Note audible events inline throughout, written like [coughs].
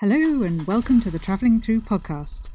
Hello, and welcome to the Travelling Through podcast.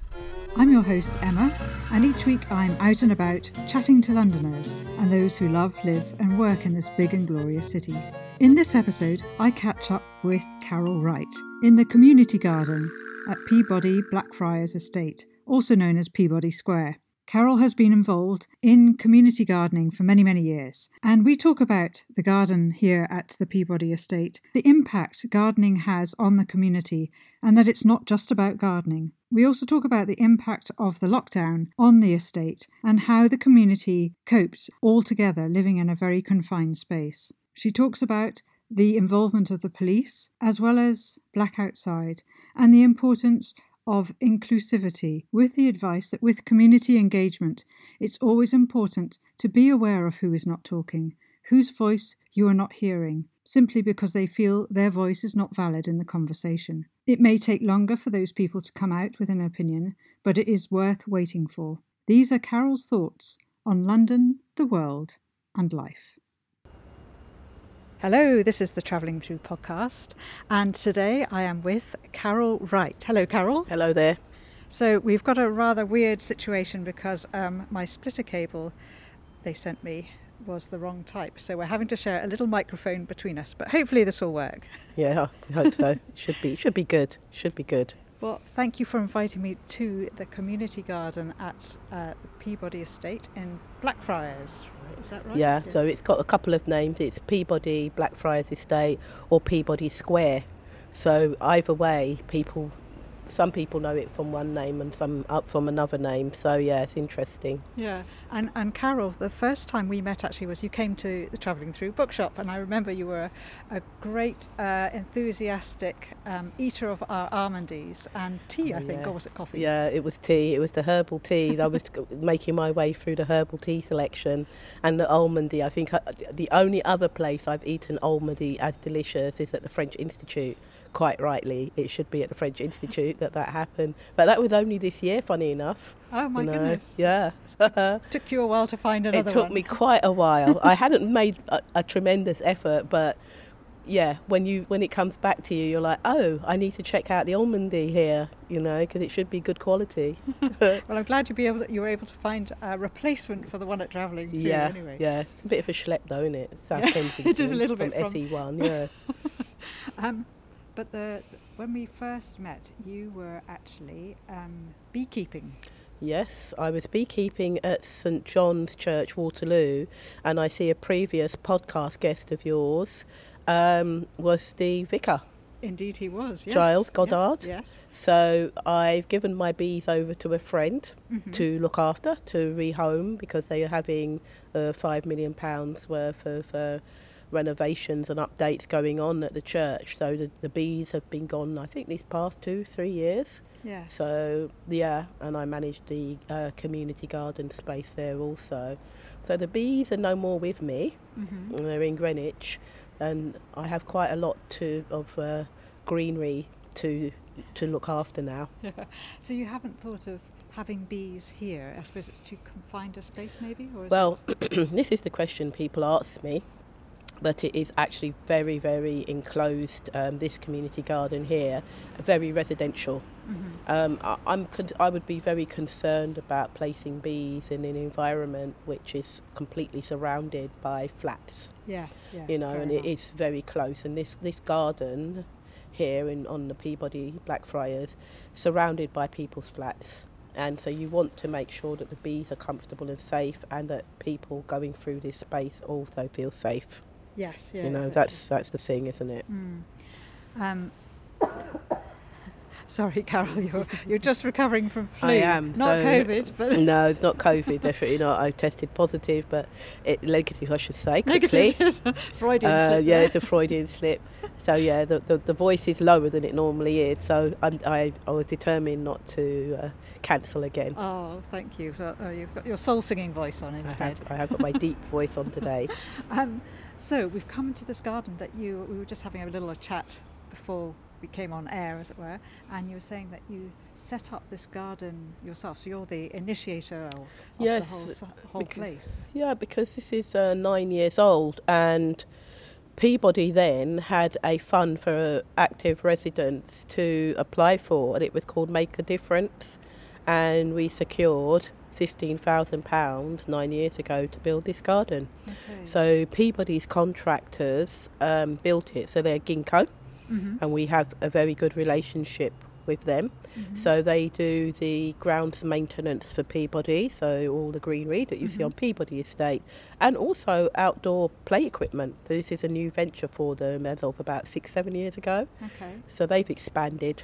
I'm your host, Emma, and each week I'm out and about chatting to Londoners and those who love, live, and work in this big and glorious city. In this episode, I catch up with Carol Wright in the community garden at Peabody Blackfriars Estate, also known as Peabody Square. Carol has been involved in community gardening for many, many years. And we talk about the garden here at the Peabody Estate, the impact gardening has on the community, and that it's not just about gardening. We also talk about the impact of the lockdown on the estate and how the community coped all together living in a very confined space. She talks about the involvement of the police as well as Black Outside and the importance of inclusivity with the advice that with community engagement, it's always important to be aware of who is not talking, whose voice you are not hearing, simply because they feel their voice is not valid in the conversation. It may take longer for those people to come out with an opinion, but it is worth waiting for. These are Carol's thoughts on London, the world, and life. Hello, this is the Travelling Through podcast, and today I am with Carol Wright. Hello, Carol. Hello there. So, we've got a rather weird situation because um, my splitter cable they sent me was the wrong type, so we're having to share a little microphone between us, but hopefully this will work. Yeah, I hope so. It [laughs] should be should be good. Should be good. Well, thank you for inviting me to the community garden at uh, the Peabody Estate in Blackfriars. Is that right? Yeah, so it's got a couple of names. It's Peabody Blackfriars Estate or Peabody Square. So either way, people some people know it from one name and some up from another name. So yeah, it's interesting. Yeah, and and Carol, the first time we met actually was you came to the Travelling Through bookshop, and I remember you were a, a great, uh, enthusiastic um, eater of our almondies and tea, I think, Yeah. or was it coffee? Yeah, it was tea. It was the herbal tea. I was making my way through the herbal tea selection and the almondy. I think I, the only other place I've eaten almondy as delicious is at the French Institute. Quite rightly, it should be at the French Institute that that happened. But that was only this year, funny enough. Oh my you know. goodness! Yeah. [laughs] Took you a while to find another it took one. me quite a while. I [laughs] hadn't made a, a tremendous effort, but yeah, when you when it comes back to you, you're like, oh, I need to check out the almondy here, you know, because it should be good quality. [laughs] Well, I'm glad you be able you were able to find a replacement for the one at Travelling yeah, Anyway. yeah, it's a bit of a schlep though, isn't it? South Yeah, Kensington it is a little from bit from- SE1. Yeah, Um, but the when we first met, you were actually um, beekeeping. yes, I was beekeeping at St John's Church, Waterloo, and I see a previous podcast guest of yours um, was the vicar. Indeed, he was. Yes. Giles Goddard? Yes. So I've given my bees over to a friend Mhm. to look after, to rehome, because they are having uh, five million pounds worth of uh, renovations and updates going on at the church. So the, the bees have been gone, I think, these past two, three years. Yes. So yeah, and I manage the uh, community garden space there also. So the bees are no more with me. Mhm. They're in Greenwich, and I have quite a lot to of uh, greenery to to look after now. Yeah. [laughs] So you haven't thought of having bees here? I suppose it's too confined a space, maybe. Well, [clears throat] this is the question people ask me, but it is actually very, very enclosed. Um, this community garden here, very residential. Mhm. Um, I, I'm con- I would be very concerned about placing bees in an environment which is completely surrounded by flats. Yes. Yeah. you know, and enough. it is very close. And this this garden here in on the Peabody Blackfriars, surrounded by people's flats. And so you want to make sure that the bees are comfortable and safe, and that people going through this space also feel safe. Yes. Yeah. you know, exactly. that's that's the thing, isn't it? Mm. Um, [laughs] sorry, Carol, you're you're just recovering from flu. I am, Not so- COVID, but [laughs] no, it's not COVID, definitely not. I tested positive, but it, negative, I should say, quickly. [laughs] negative. Freudian Uh, slip yeah, it's a Freudian slip. So yeah, the, the, the voice is lower than it normally is. So I'm, I I was determined not to uh, cancel again. Oh, thank you. So, uh, you've got your soul singing voice on I instead. have, I have got my deep voice on today. Um, so we've come into this garden that you. We were just having a little chat before we came on air, as it were, and you were saying that you set up this garden yourself. So you're the initiator of Yes, the whole, whole becau- place. Yeah, because this is uh, nine years old, and Peabody then had a fund for active residents to apply for, and it was called Make a Difference. And we secured £15,000 nine years ago to build this garden. Okay. So Peabody's contractors um, built it. So they're Ginkgo, Mhm. and we have a very good relationship with them. Mhm. So they do the grounds maintenance for Peabody, so all the greenery that you see Mhm. on Peabody Estate, and also outdoor play equipment. This is a new venture for them as of about six, seven years ago. Okay. So they've expanded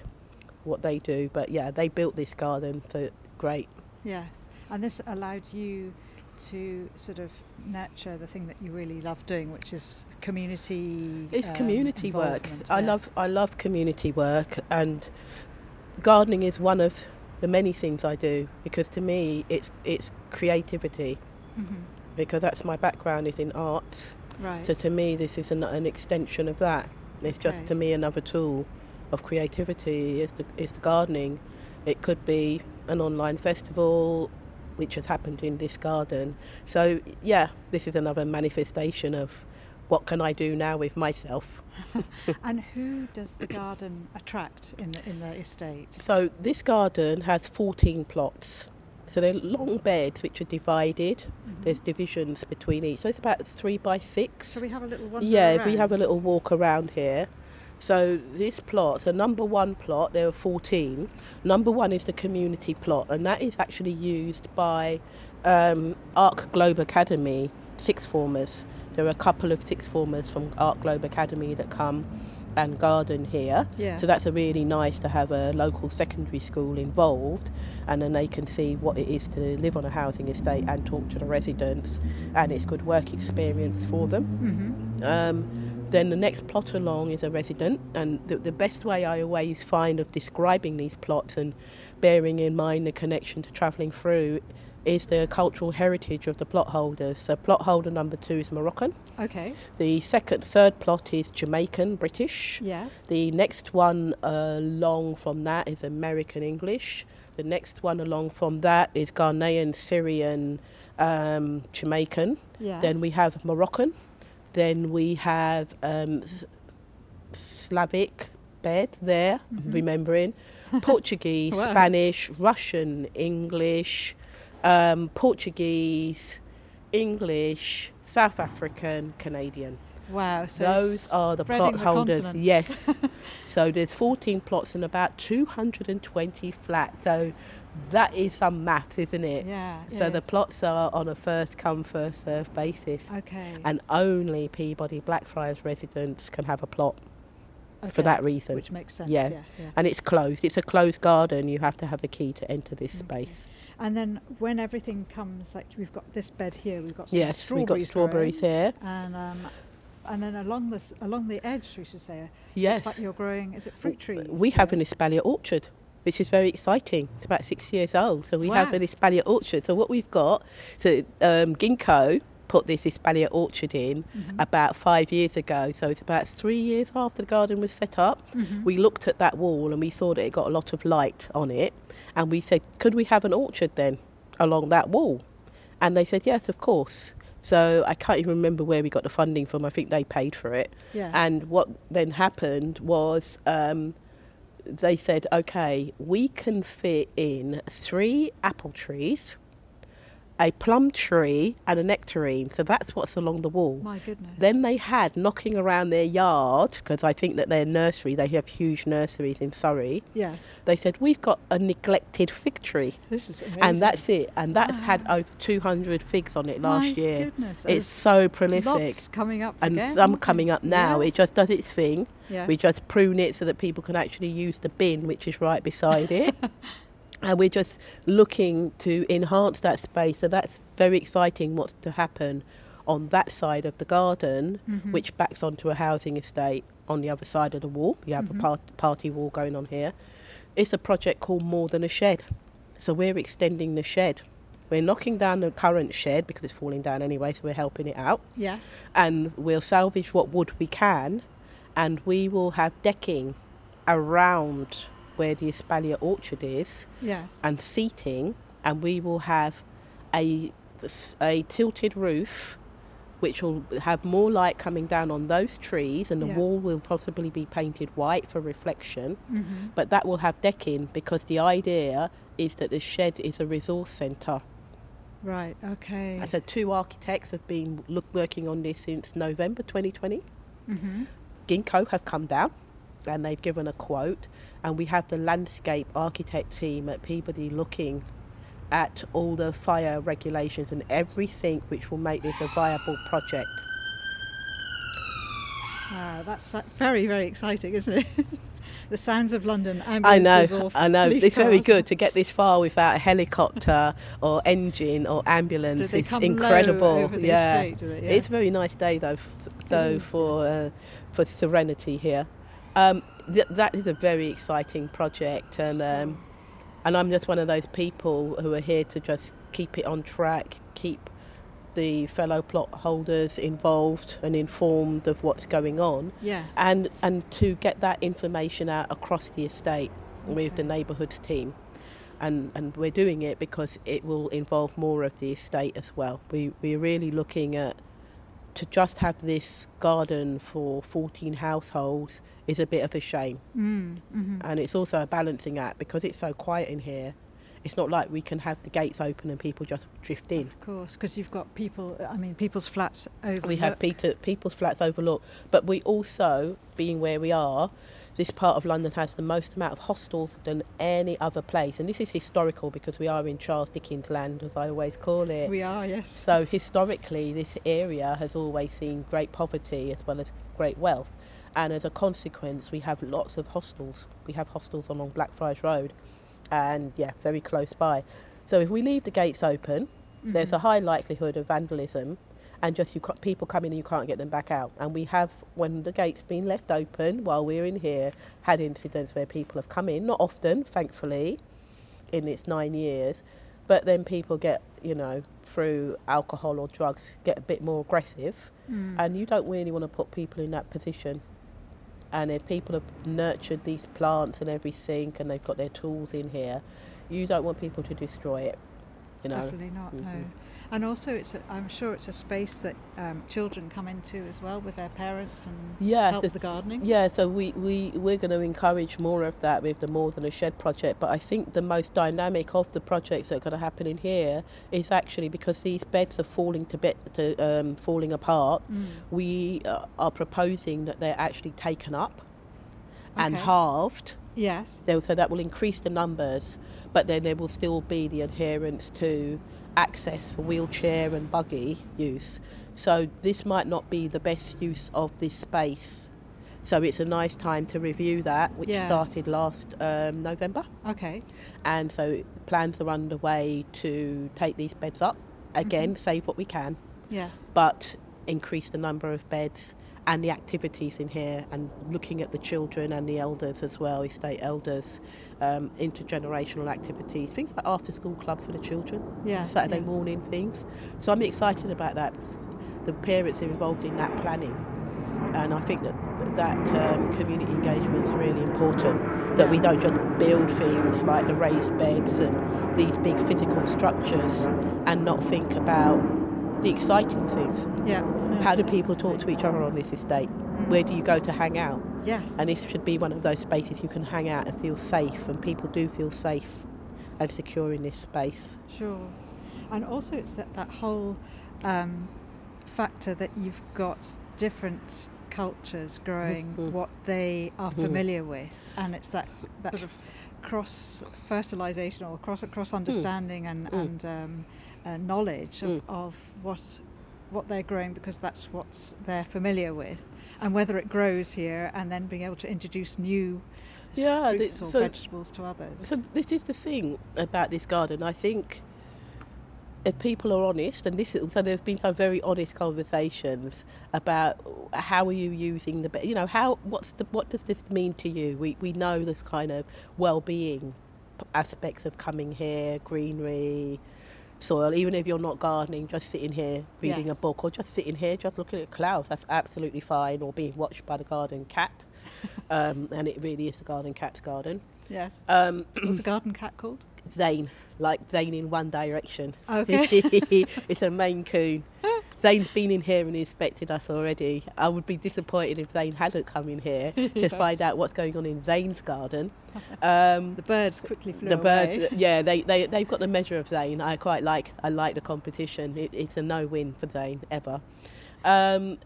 what they do, but yeah, they built this garden, so great. Yes. And this allowed you to sort of nurture the thing that you really love doing, which is community. It's um, community work. I yes. love I love community work and gardening is one of the many things I do because to me it's it's creativity Mhm. because that's my background is in arts. Right. So to me this is an, an extension of that. It's just to me another tool of creativity is the is the gardening. It could be an online festival which has happened in this garden. So yeah, this is another manifestation of what can I do now with myself. [laughs] and who does the garden attract in the in the estate? So this garden has 14 plots. So they're long beds which are divided. Mhm. There's divisions between each. So it's about three by six. Shall we have a little wander yeah, if we have a little walk around here. So this plot, so number one plot, there are 14. Number one is the community plot, and that is actually used by um, Ark Globe Academy sixth formers. There are a couple of sixth formers from Ark Globe Academy that come and garden here. Yes. So that's a really nice to have a local secondary school involved, and then they can see what it is to live on a housing estate and talk to the residents, and it's good work experience for them. Mhm. Um, then the next plot along is a resident, and the, the best way I always find of describing these plots and bearing in mind the connection to travelling through is the cultural heritage of the plot holders. So plot holder number two is Moroccan. Okay. The second, third plot is Jamaican British. Yes. The next one along from that is American English. The next one along from that is Ghanaian, Syrian, um, Jamaican. Yes. Then we have Moroccan. Then we have um, Slavic bed there, Mhm. remembering. [laughs] Portuguese, Wow. Spanish, Russian, English, um, Portuguese, English, South African, Canadian. Wow. So Those are the plot holders. Yes. [laughs] so there's 14 plots and about 220 flats. So that is some maths, isn't it? Yeah. So the yes. plots are on a first come first served basis, Okay. and only Peabody Blackfriars residents can have a plot for that reason. Which makes sense. Yeah. Yes. Yeah. and it's closed. It's a closed garden. You have to have a key to enter this Okay. space. And then when everything comes, like we've got this bed here, we've got some Yes, we've strawberries. got strawberries here. And um, and then along this along the edge, we should say, Yes, it's like you're growing. Is it fruit trees? we have an espalier orchard, which is very exciting. It's about six years old, so we have Wow. an espalier orchard. So what we've got, so um, Ginkgo put this espalier orchard in Mhm. about five years ago. So it's about three years after the garden was set up. Mhm. We looked at that wall and we saw that it got a lot of light on it, and we said, could we have an orchard then along that wall? And they said, yes, of course. So I can't even remember where we got the funding from. I think they paid for it. Yes. And what then happened was um, they said, okay, we can fit in three apple trees, a plum tree, and a nectarine. So that's what's along the wall. My goodness. Then they had knocking around their yard, because I think that their nursery, they have huge nurseries in Surrey. yes. They said, we've got a neglected fig tree. This is amazing. And that's it. And that's had over 200 figs on it last My year. Goodness. It's so prolific. Lots coming up and again, some coming up now. It just does its thing. Yes. We just prune it so that people can actually use the bin, which is right beside it. [laughs] and we're just looking to enhance that space. So that's very exciting what's to happen on that side of the garden, Mhm. which backs onto a housing estate on the other side of the wall. You have Mhm. a part- party wall going on here. It's a project called More Than a Shed. So we're extending the shed. We're knocking down the current shed because it's falling down anyway, so we're helping it out Yes. and we'll salvage what wood we can and we will have decking around where the espalier orchard is Yes. and seating and we will have a a tilted roof which will have more light coming down on those trees, and the Yeah. wall will possibly be painted white for reflection. Mm-hmm. But that will have decking because the idea is that the shed is a resource centre. Right. Okay. I said two architects have been look, working on this since November 2020. Mm-hmm. Ginkgo have come down and they've given a quote, and we have the landscape architect team at Peabody looking at all the fire regulations and everything which will make this a viable project. Wow, that's very, very exciting, isn't it? [laughs] the sounds of London. I know, or I know. It's very good to get this far without a helicopter [laughs] or engine or ambulance. It's incredible. yeah. estate, they? Yeah. It's a very nice day though, f- though for uh, for serenity here. Um, th- that is a very exciting project, and um, and I'm just one of those people who are here to just keep it on track, keep the fellow plot holders involved and informed of what's going on, yes. and and to get that information out across the estate with the neighbourhoods team. And, and we're doing it because it will involve more of the estate as well. We, we're really looking at to just have this garden for 14 households is a bit of a shame. Mm, hmm And it's also a balancing act because it's so quiet in here. It's not like we can have the gates open and people just drift in. Of course, because you've got people. I mean, people's flats overlook. We have Peter, people's flats overlooked, but we also, being where we are, this part of London has the most amount of hostels than any other place. And this is historical because we are in Charles Dickens land, as I always call it. We are, yes. So historically, this area has always seen great poverty as well as great wealth. And as a consequence, we have lots of hostels. We have hostels along Blackfriars Road and, yeah, very close by. So if we leave the gates open, there's mm-hmm. a high likelihood of vandalism and just you people come in and you can't get them back out. And we have, when the gate's been left open while we're in here, had incidents where people have come in, not often, thankfully, in its nine years, but then people get, you know, through alcohol or drugs, get a bit more aggressive, Mm. and you don't really want to put people in that position. And if people have nurtured these plants and everything, and they've got their tools in here, you don't want people to destroy it. You know, Definitely not. No. And also, it's. A, I'm sure it's a space that um, children come into as well with their parents and yeah, help the- the gardening. Yeah, so we, we, we're going to encourage more of that with the More Than a Shed project. But I think the most dynamic of the projects that are going to happen in here is actually because these beds are falling to bit to um, falling apart. Mm. We uh, are proposing that they're actually taken up and halved. Yes. So that will increase the numbers, but then there will still be the adherence to access for wheelchair and buggy use. So this might not be the best use of this space. So it's a nice time to review that, which Yes. started last um, November. Okay. And so plans are underway to take these beds up again, save what we can, Yes. but increase the number of beds and the activities in here and looking at the children and the elders as well, estate elders, um, intergenerational activities, things like after school club for the children, Yeah. Saturday yes. morning things. So I'm excited about that. The parents are involved in that planning. And I think that that um, community engagement is really important. That we don't just build things like the raised beds and these big physical structures and not think about the exciting things. Yeah. No, How do people talk to each other on this estate? Mm. Where do you go to hang out? Yes. And this should be one of those spaces you can hang out and feel safe, and people do feel safe and secure in this space. Sure. And also, it's that, that whole um, factor that you've got different cultures growing Mhm. what they are Mhm. familiar with, and it's that, that sort of cross fertilization or cross cross understanding and, Mm. and um, uh, knowledge of, Mm. of what what they're growing because that's what they're familiar with, and whether it grows here, and then being able to introduce new Yeah, fruits or so- vegetables to others. So this is the thing about this garden. I think if people are honest, and this is, so there have been some very honest conversations about how are you using the, you know, how what's the what does this mean to you? We we know this kind of well-being aspects of coming here, greenery. Soil, even if you're not gardening, just sitting here reading Yes. a book, or just sitting here just looking at clouds, that's absolutely fine. Or being watched by the garden cat, [laughs] um, and it really is the garden cat's garden. yes. Um, What's the [clears throat] garden cat called? Zane, like Zane in One Direction. Okay. [laughs] it's a Maine Coon. [laughs] Zane's been in here and inspected us already. I would be disappointed if Zane hadn't come in here [laughs] to find out what's going on in Zane's garden. [laughs] Um, the birds quickly flew the away. birds, [laughs] yeah, they, they, they've got the measure of Zane. I quite like, I like the competition. It, it's a no-win for Zane, ever. Um,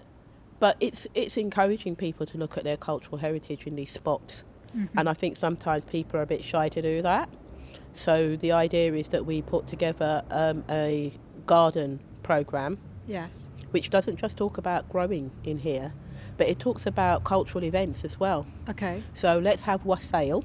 but it's, it's encouraging people to look at their cultural heritage in these spots. Mm-hmm. And I think sometimes people are a bit shy to do that. So the idea is that we put together um, a garden program, Yes. which doesn't just talk about growing in here, but it talks about cultural events as well. Okay. So let's have wassail.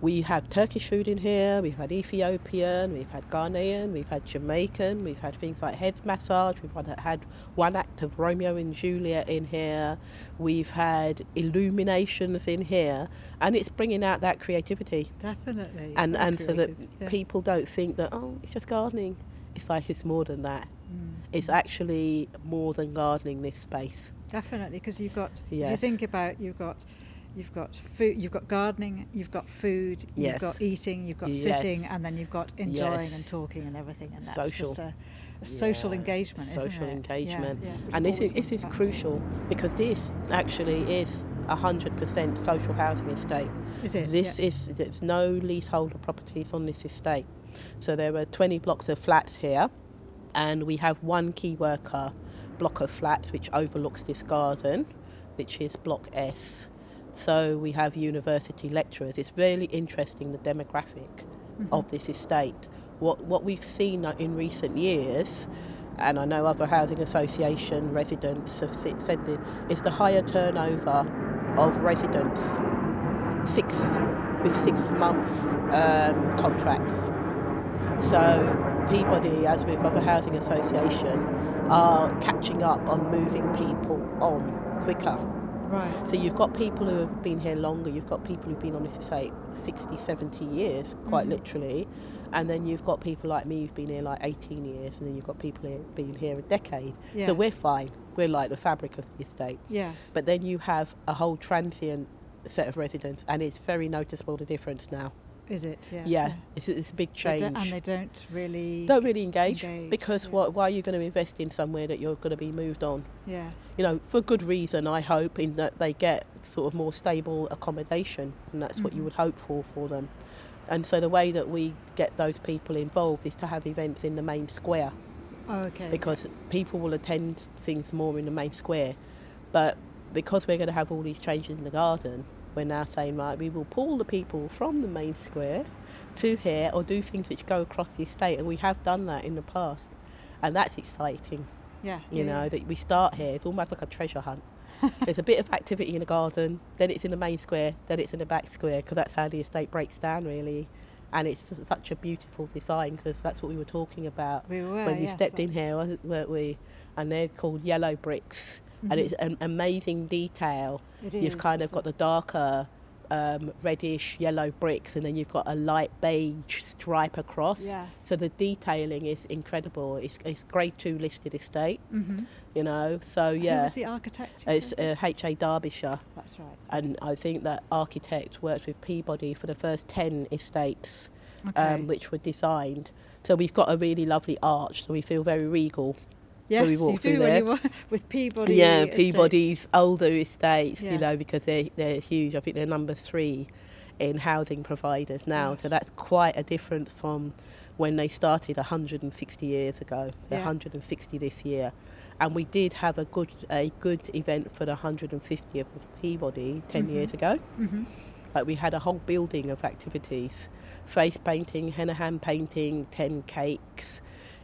We have Turkish food in here, we've had Ethiopian, we've had Ghanaian, we've had Jamaican, we've had things like head massage, we've had, one act of Romeo and Juliet in here, we've had illuminations in here, and it's bringing out that creativity. Definitely. And, and so that yeah. people don't think that, oh, it's just gardening. It's like it's more than that. Mm. It's actually more than gardening, this space. Definitely, because you've got. If you think about, you've got, you've got food, you've got gardening, you've got food, you've got eating, you've got Yes. sitting, and then you've got enjoying Yes. and talking and everything, and that's Social. just a, a social Yeah, engagement, isn't social it? Yeah, engagement. yeah, which and this is, this is crucial because this actually is 100% social housing estate. Is it? This yeah. is there's no leaseholder properties on this estate. So there are 20 blocks of flats here, and we have one key worker block of flats which overlooks this garden, which is Block S. So we have university lecturers. It's really interesting the demographic Mhm. of this estate. What what we've seen in recent years, and I know other housing association residents have said this, is the higher turnover of residents, six with six month um, contracts. So Peabody, as with other housing association, are catching up on moving people on quicker. Right. So you've got people who have been here longer, you've got people who've been on this estate 60, 70 years, quite Mhm. literally, and then you've got people like me who've been here like 18 years, and then you've got people who've been here a decade. Yes. So we're fine, we're like the fabric of the estate. Yes. But then you have a whole transient set of residents, and it's very noticeable the difference now. Is it? Yeah. Yeah, It's, it's a big change. don't- and they don't really. don't really engage, engage, because yeah. what, why are you going to invest in somewhere that you're going to be moved on? Yeah. you know, for good reason, I hope, in that they get sort of more stable accommodation, and that's what you Mhm. would hope for for them. And so the way that we get those people involved is to have events in the main square Oh, okay. because people will attend things more in the main square. But because we're going to have all these changes in the garden, we're now saying, right, we will pull the people from the main square to here or do things which go across the estate, and we have done that in the past. And that's exciting Yeah. you yeah, know that we start here it's almost like a treasure hunt [laughs] there's a bit of activity in the garden then it's in the main square then it's in the back square because that's how the estate breaks down really and it's such a beautiful design because that's what we were talking about We were. when you yes, stepped I- in here weren't we and they're called yellow bricks and Mhm. it's an amazing detail It you've is, kind of got the darker um, reddish yellow bricks and then you've got a light beige stripe across Yes. so the detailing is incredible it's, it's grade two listed estate Mm-hmm. you know. So Who yeah, was the architect? it's said? uh, H.A. Darbishire, That's right. and I think that architect worked with Peabody for the first ten estates, Okay. um, which were designed. So we've got a really lovely arch, so we feel very regal. Yes, we you do when there. you [laughs] with Peabody. yeah, estate. Peabody's older estates, you know, because they're they're huge. I think they're number three in housing providers now. Yes. So that's quite a difference from when they started 160 years ago. They're Yeah. 160 this year. And we did have a good a good event for the 150th of Peabody 10 Mhm. years ago. Mm-hmm. Like we had a whole building of activities, face painting, henna hand painting, 10 cakes,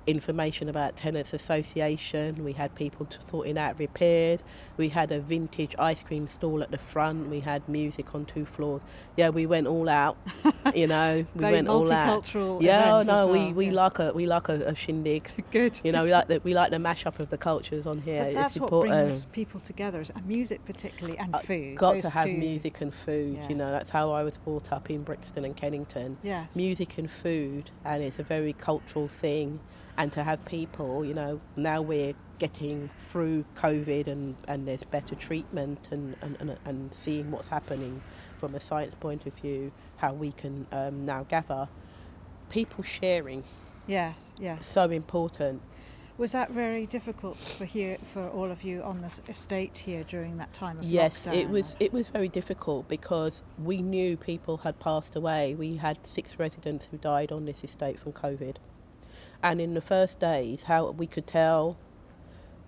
information about tenants association. We had people sorting out repairs. We had a vintage ice cream stall at the front. We had music on two floors. Yeah, we went all out. [laughs] You know, we went all out. Yeah, oh no, as we, we yeah. like a we like a, a shindig. [laughs] Good. You know, we like the we like the mashup of the cultures on here. But it's that's what important. brings people together, music particularly, and Uh, food. Got Those to have two- music and food. Yeah. You know, that's how I was brought up in Brixton and Kennington. Yes. music and food and it's a very cultural thing and to have people you know now we're getting through covid and, and there's better treatment and, and, and, and seeing what's happening from a science point of view how we can um, now gather people sharing Yes. Yes. so important Was that very difficult for here for all of you on this estate here during that time of Yes, lockdown? it was. It was very difficult because we knew people had passed away. We had six residents who died on this estate from COVID, and in the first days, how we could tell,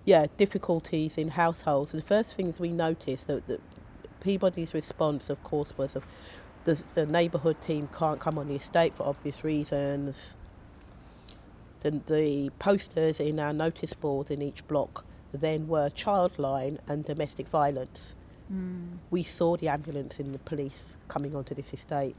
yeah, difficulties in households. And the first things we noticed that, that Peabody's response, of course, was of the the neighbourhood team can't come on the estate for obvious reasons. The, the posters in our notice boards in each block then were childline and domestic violence Mm, we saw the ambulance and the police coming onto this estate.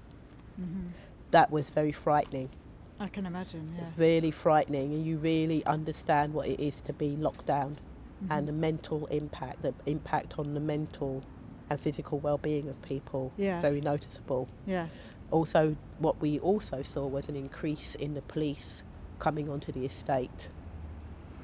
mhm. That was very frightening, I can imagine. Yeah. really frightening, and you really understand what it is to be locked down mm-hmm. and the mental impact, the impact on the mental and physical well-being of people. Yes. Very noticeable. Yes. Also, what we also saw was an increase in the police coming onto the estate,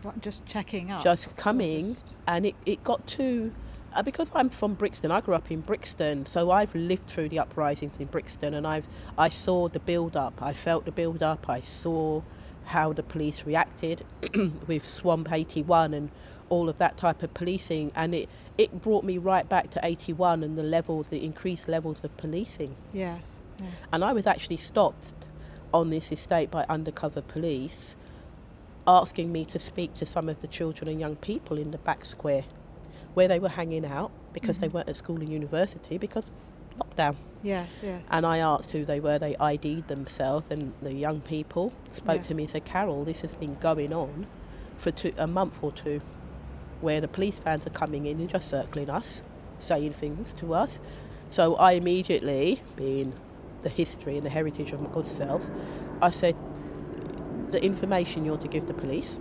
What, just checking up. just coming, just- and it, it got to uh, because I'm from Brixton. I grew up in Brixton, so I've lived through the uprisings in Brixton, and I've I saw the build up. I felt the build up. I saw how the police reacted [clears throat] with Swamp 81 and all of that type of policing, and it it brought me right back to 81 and the levels, the increased levels of policing. Yes. Yeah. And I was actually stopped on this estate by undercover police asking me to speak to some of the children and young people in the back square where they were hanging out because they Mhm. weren't at school and university because lockdown. Yes. Yes. And I asked who they were, they ID'd themselves, and the young people spoke Yeah. to me and said, Carol, this has been going on for two, a month or two where the police vans are coming in and just circling us, saying things to us. So I immediately, being the history and the heritage of my good self, I said, the information you're to give the police,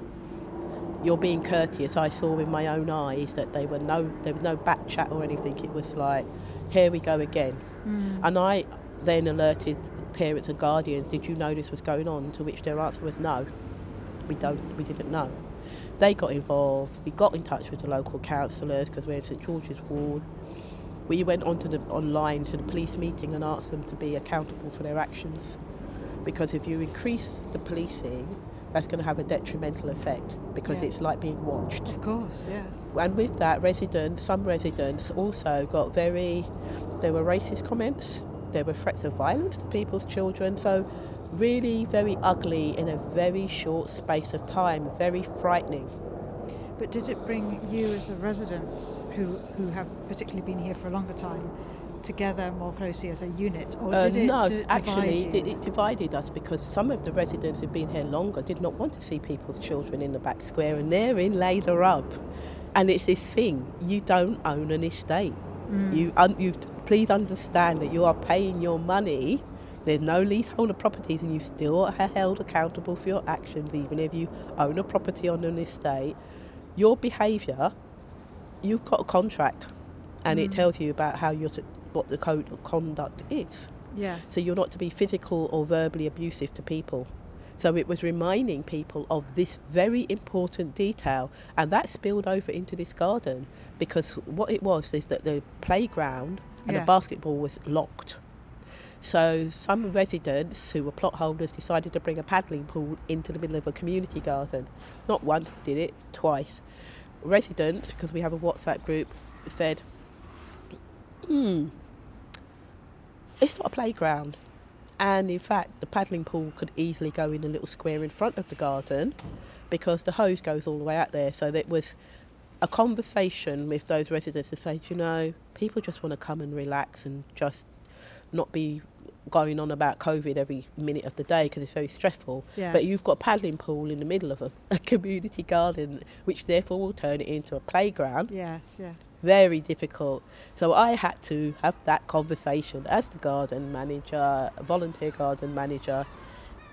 you're being courteous. I saw in my own eyes that they were no, there was no back chat or anything. It was like, here we go again. Mm. And I then alerted parents and guardians, did you know this was going on? To which their answer was no, we don't, we didn't know. They got involved, we got in touch with the local councillors because we're in St George's Ward. We went onto the online to the police meeting and asked them to be accountable for their actions. Because if you increase the policing, that's going to have a detrimental effect because Yeah. it's like being watched Of course. Yes. and with that, residents, some residents also got very, there were racist comments, there were threats of violence to people's children, so really very ugly in a very short space of time, very frightening. But did it bring you as the residents who who have particularly been here for a longer time together more closely as a unit, or Uh, did it no, d- actually, it, it divided us because some of the residents who'd been here longer did not want to see people's children in the back square, and they're in later up. And it's this thing: you don't own an estate. Mm. You, un- you please understand that you are paying your money. There's no leaseholder properties, and you still are held accountable for your actions, even if you own a property on an estate. Your behaviour, you've got a contract, and it Mm. tells you about how you're to, what the code of conduct is. Yes. So you're not to be physical or verbally abusive to people. So it was reminding people of this very important detail, and that spilled over into this garden because what it was is that the playground and Yeah. the basketball was locked. So some residents who were plot holders decided to bring a paddling pool into the middle of a community garden. Not once did it, twice. Residents, because we have a WhatsApp group, said, "Hmm, it's not a playground." And in fact, the paddling pool could easily go in a little square in front of the garden because the hose goes all the way out there. So there was a conversation with those residents to say, "Do you know, people just want to come and relax and just not be going on about COVID every minute of the day because it's very stressful. Yeah. But you've got a paddling pool in the middle of a, [laughs] a community garden, which therefore will turn it into a playground Yes. Yes. very difficult. So I had to have that conversation as the garden manager, volunteer garden manager,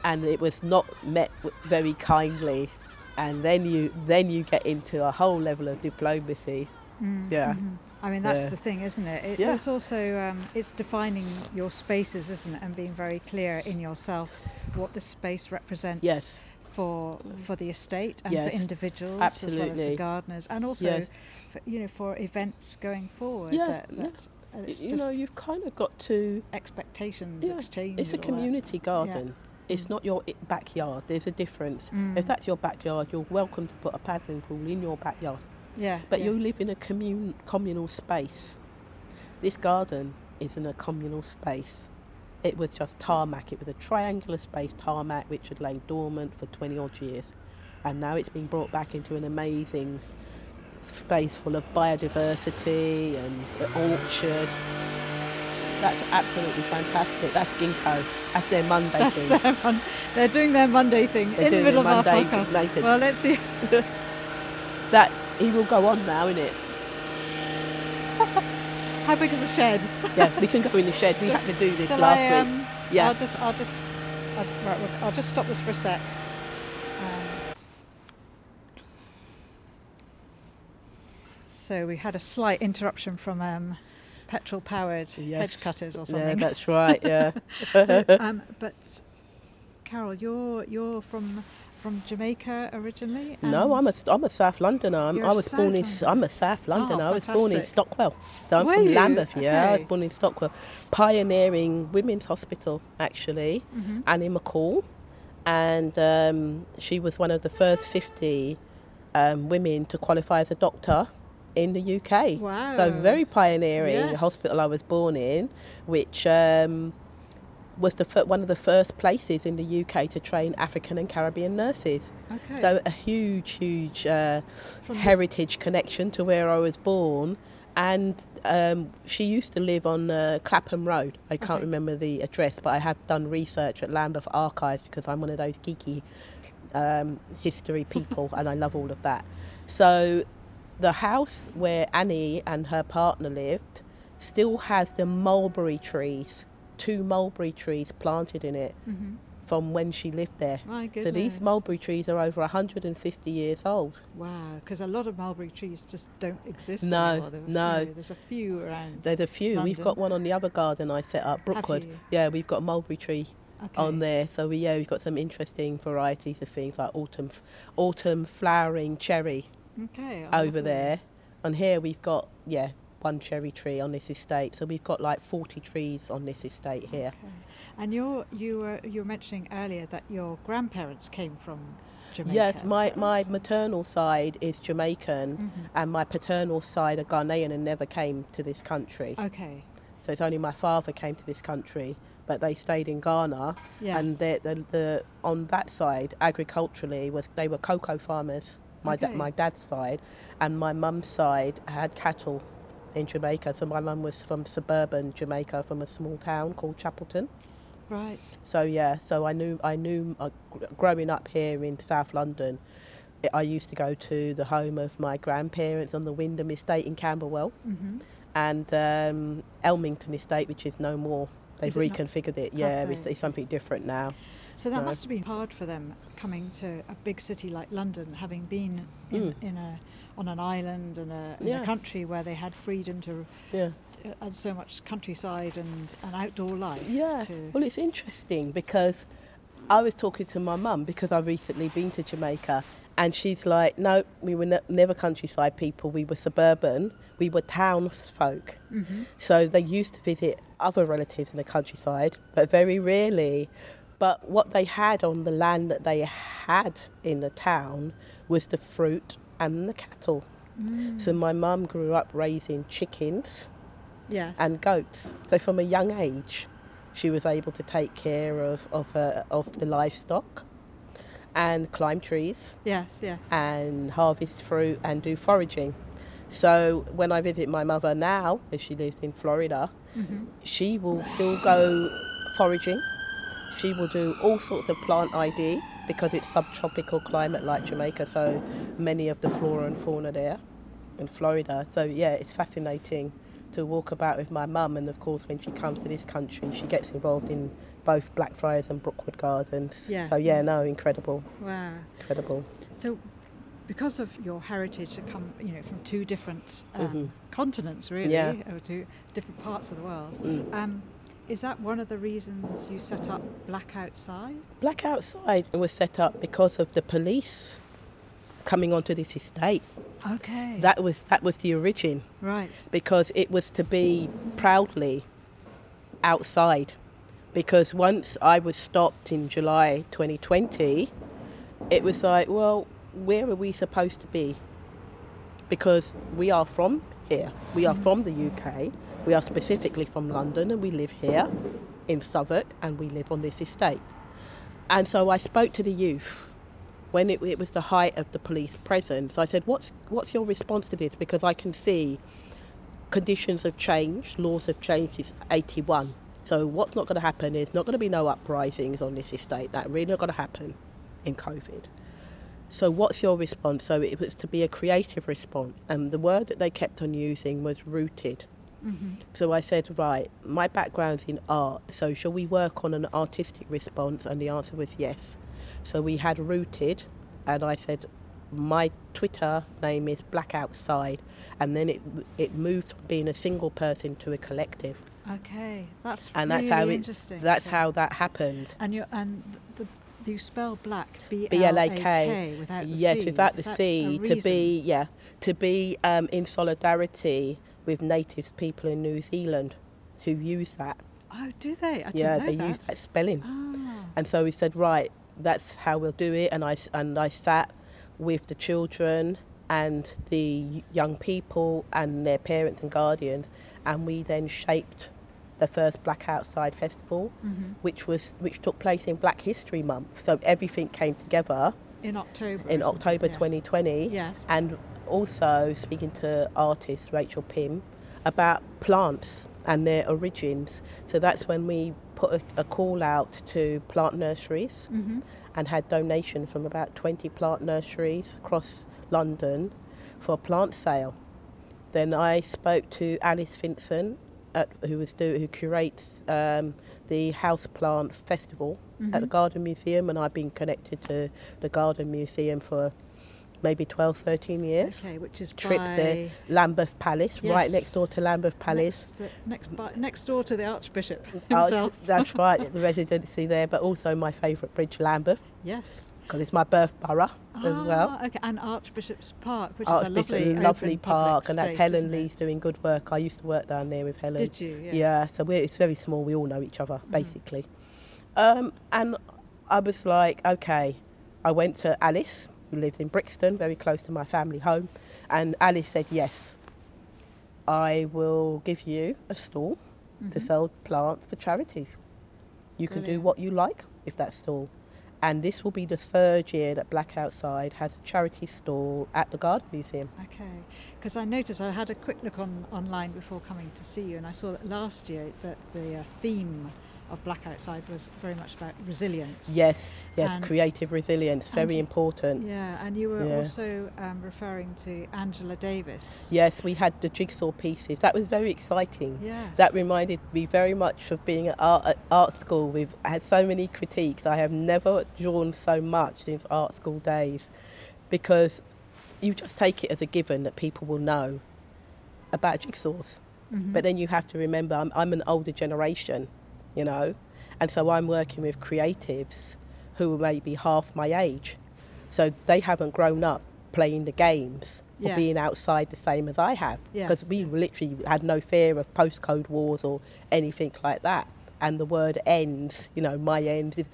and it was not met very kindly. And then you then you get into a whole level of diplomacy. Mm, Yeah. mhm. I mean, that's Yeah. the thing, isn't it? it Yeah. It's also um, it's defining your spaces, isn't it, and being very clear in yourself what the space represents Yes, for for the estate and Yes, for individuals as well as the gardeners, and also Yes. for, you know for events going forward. Yeah, that, that's, uh, Y- it's you know you've kind of got to. expectations Yeah, exchange. It's a all that. community garden. It's not your backyard. There's a difference. Mm. If that's your backyard, you're welcome to put a paddling pool in your backyard. Yeah, But yeah. you live in a commun- communal space. This garden is in a communal space. It was just tarmac. It was a triangular space tarmac which had lain dormant for 20 odd years. And now it's been brought back into an amazing space full of biodiversity and an orchard. That's absolutely fantastic. That's ginkgo. That's their Monday That's thing. their mon- they're doing their Monday thing They're in the middle of their our podcast. Well, let's see. [laughs] That he will go on now, innit? [laughs] How big is the shed? Yeah, we can go in the shed. We had to do this Shall last I, week. um, Yeah. I'll just, I'll just, I'll, right, I'll just stop this for a sec. Um, so we had a slight interruption from um, petrol-powered Yes. hedge cutters or something. Yeah, that's right. Yeah. [laughs] so, [laughs] um, but Carol, you're you're from from Jamaica originally. no, I'm a I'm a South Londoner. I'm, I was South born in Londoner. I'm a South Londoner. I was born in. Stockwell. So I'm Were from you? Lambeth. Yeah, I was born in Stockwell, pioneering women's hospital actually, Mhm. Annie McCall, and um, she was one of the first 50 um, women to qualify as a doctor in the UK. Wow. So very pioneering Yes. hospital I was born in, which um, was the one of the first places in the UK to train African and Caribbean nurses. Okay. So a huge, huge uh, heritage connection to where I was born. And um, she used to live on uh, Clapham Road. I can't Okay. remember the address, but I have done research at Lambeth Archives because I'm one of those geeky um, history [laughs] people and I love all of that. So the house where Annie and her partner lived still has the mulberry trees, two mulberry trees planted in it Mhm. from when she lived there. My So these mulberry trees are over 150 years old. Wow, because a lot of mulberry trees just don't exist No, anymore. There- no. know, there's a few around. There's a few. We've got one on the other garden I set up, Brookwood. Yeah, we've got a mulberry tree Okay. on there. So we, yeah, we've got some interesting varieties of things like autumn, autumn flowering cherry Okay. Over there. And here we've got yeah one cherry tree on this estate. So we've got like 40 trees on this estate here. Okay. And you're you were you were mentioning earlier that your grandparents came from Jamaica. Yes, my, my maternal side is Jamaican Mhm. and my paternal side are Ghanaian and never came to this country. Okay. So it's only my father came to this country, but they stayed in Ghana. Yes. And the, the, the on that side, agriculturally, was they were cocoa farmers. My da- my dad's side, and my mum's side had cattle in Jamaica. So my mum was from suburban Jamaica, from a small town called Chapelton. right. So yeah, so I knew I knew uh, growing up here in South London. I- I used to go to the home of my grandparents on the Wyndham Estate in Camberwell hmm and um, Elmington Estate, which is no more. They've it not? reconfigured it. Yeah, it's, it's something different now. So that No. must have been hard for them coming to a big city like London, having been in, Mm. in a on an island and a, Yeah. a country where they had freedom to Yeah. uh, and so much countryside and, and outdoor life. Yeah. Well, it's interesting because I was talking to my mum because I've recently been to Jamaica, and she's like, "No, we were ne- never countryside people. We were suburban. We were townsfolk. Mhm. So they used to visit other relatives in the countryside, but very rarely. But what they had on the land that they had in the town was the fruit and the cattle. Mm. So my mum grew up raising chickens yes. and goats. So from a young age, she was able to take care of of, her, of the livestock and climb trees yes, yeah. and harvest fruit and do foraging. So when I visit my mother now, as she lives in Florida, hmm she will still go foraging. She will do all sorts of plant ID because it's subtropical climate like Jamaica, so many of the flora and fauna there in Florida. So yeah, it's fascinating to walk about with my mum and of course when she comes to this country she gets involved in both Blackfriars and Brookwood Gardens. Yeah. So yeah, no, incredible. Wow. Incredible. So, because of your heritage that come, you know, from two different um, Mhm. continents, really, Yeah. or two different parts of the world, Mm. um, is that one of the reasons you set up Black Outside? Black Outside was set up because of the police coming onto this estate. Okay. That was that was the origin. right. because it was to be proudly outside because once I was stopped in July 2020, it was like, well, where are we supposed to be? Because we are from here, we are mm. from the UK, we are specifically from London, and we live here in Southwark, and we live on this estate. And so I spoke to the youth when it, it was the height of the police presence. I said, what's, what's your response to this? Because I can see conditions have changed, laws have changed since 81. So what's not going to happen is not going to be no uprisings on this estate. That really not going to happen in COVID. So what's your response? So it was to be a creative response, and the word that they kept on using was rooted. Mm-hmm. So I said, right, my background's in art, so shall we work on an artistic response? And the answer was yes. So we had rooted, and I said, my Twitter name is Black Outside, and then it it moved from being a single person to a collective, Okay, that's and really that's how it interesting. that's So- how that happened. And you and the, you spell black B L A K without the yes, C. without the C, to be yeah, to be um, in solidarity with natives people in New Zealand, who use that. Oh, do they? I yeah, they that. use that spelling. Ah, And so we said, right, that's how we'll do it. And I, and I sat with the children and the young people and their parents and guardians, and we then shaped the first Black Outside Festival, mhm. which was which took place in Black History Month. So everything came together in October. in? October Yes. 2020, Yes. and also speaking to artist Rachel Pym about plants and their origins. So that's when we put a, a call out to plant nurseries Mm-hmm. and had donations from about 20 plant nurseries across London for a plant sale. Then I spoke to Alice Vincent, at, who was do, who curates um, the House Plant Festival at the Mhm. Garden Museum, and I've been connected to the Garden Museum for maybe 12, 13 years. Okay, which is Trips by there, Lambeth Palace, right next door to Lambeth Palace. Next, next, by, next door to the Archbishop Oh, himself. [laughs] that's [laughs] right, the residency there, but also my favourite bridge, Lambeth, yes. because it's my birth borough as well. Ah, Okay, and Archbishop's Park, which Archbishop, is a lovely, lovely park, public and that's Helen? Lee's doing good work. I used to work down there with Helen. Did you? Yeah. Yeah, so we're, it's very small. We all know each other, Mm. basically. Um, and I was like, okay. I went to Alice, who lives in Brixton, very close to my family home, and Alice said, yes, I will give you a stall to Mhm. sell plants for charities. You can do what you like with that stall. And this will be the third year that Black Outside has a charity stall at the Garden Museum. Okay, because I noticed I had a quick look on online before coming to see you, and I saw that last year that the uh, theme of Black Outside was very much about resilience. Yes, yes, And- creative resilience, very important. Yeah, and you were Yeah. also um, referring to Angela Davis. Yes, we had the jigsaw pieces. That was very exciting. Yes. That reminded me very much of being at art, at art school. We've had so many critiques. I have never drawn so much since art school days because you just take it as a given that people will know about jigsaws. Mhm. But then you have to remember, I'm, I'm an older generation, you know, and so I'm working with creatives who are maybe half my age. So they haven't grown up playing the games or Yes. being outside the same as I have. Because Yes, we literally had no fear of postcode wars or anything like that. And the word ends, you know, my ends. is-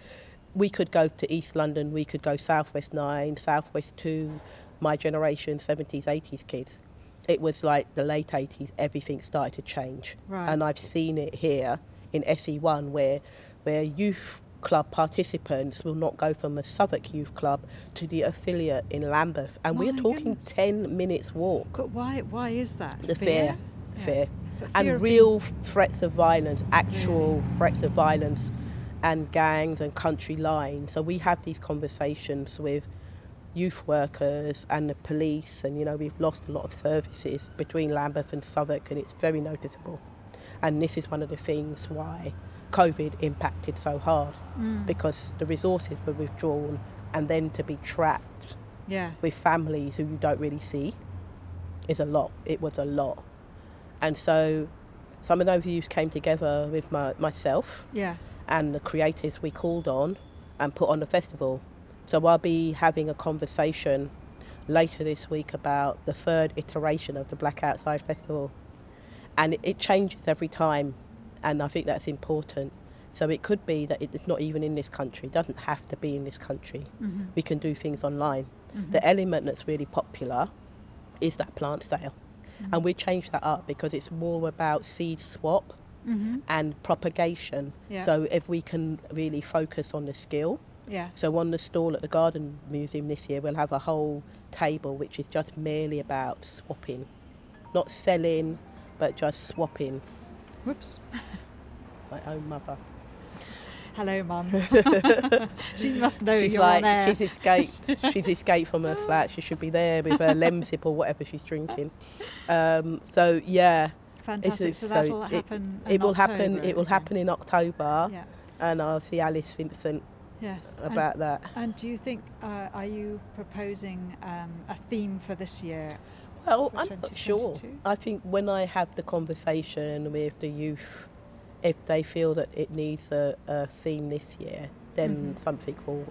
We could go to East London, we could go Southwest 9, Southwest 2, my generation, 70s, 80s kids. It was like the late 80s, everything started to change. Right. And I've seen it here in SE1 where, where youth club participants will not go from a Southwark youth club to the affiliate in Lambeth. And we're talking goodness. 10 minutes walk. But why? Why is that? The fear, Yeah. fear. Fear And real threats of violence, actual threats of violence and gangs and county lines. So we have these conversations with youth workers and the police and you know we've lost a lot of services between Lambeth and Southwark and it's very noticeable. And this is one of the things why COVID impacted so hard Mm. because the resources were withdrawn and then to be trapped Yes. with families who you don't really see is a lot. It was a lot. And so some of those youths came together with my, myself yes. and the creators we called on and put on the festival. So I'll be having a conversation later this week about the third iteration of the Black Outside Festival. And it, it changes every time, and I think that's important. So it could be that it's not even in this country. It doesn't have to be in this country. Mhm. We can do things online. Mhm. The element that's really popular is that plant sale. Mhm. And we changed that up because it's more about seed swap Mhm. and propagation. Yeah. So if we can really focus on the skill. yeah. So on the stall at the Garden Museum this year, we'll have a whole table which is just merely about swapping. Not selling, but just swapping. Whoops. [laughs] My own mother. Hello, Mum. [laughs] she must know she's you're like, air. she's escaped. [laughs] she's escaped from her flat. She should be there with her Lemsip or whatever she's drinking. Um, so yeah, Fantastic. is- So so that'll it- happen. it in will happen. It will happen in October, Yeah. and I'll see Alice Vincent Yes. And- about that. And do you think, uh, are you proposing um, a theme for this year? Well, I'm not sure. I think when I have the conversation with the youth, if they feel that it needs a, a theme this year, then Mhm. something will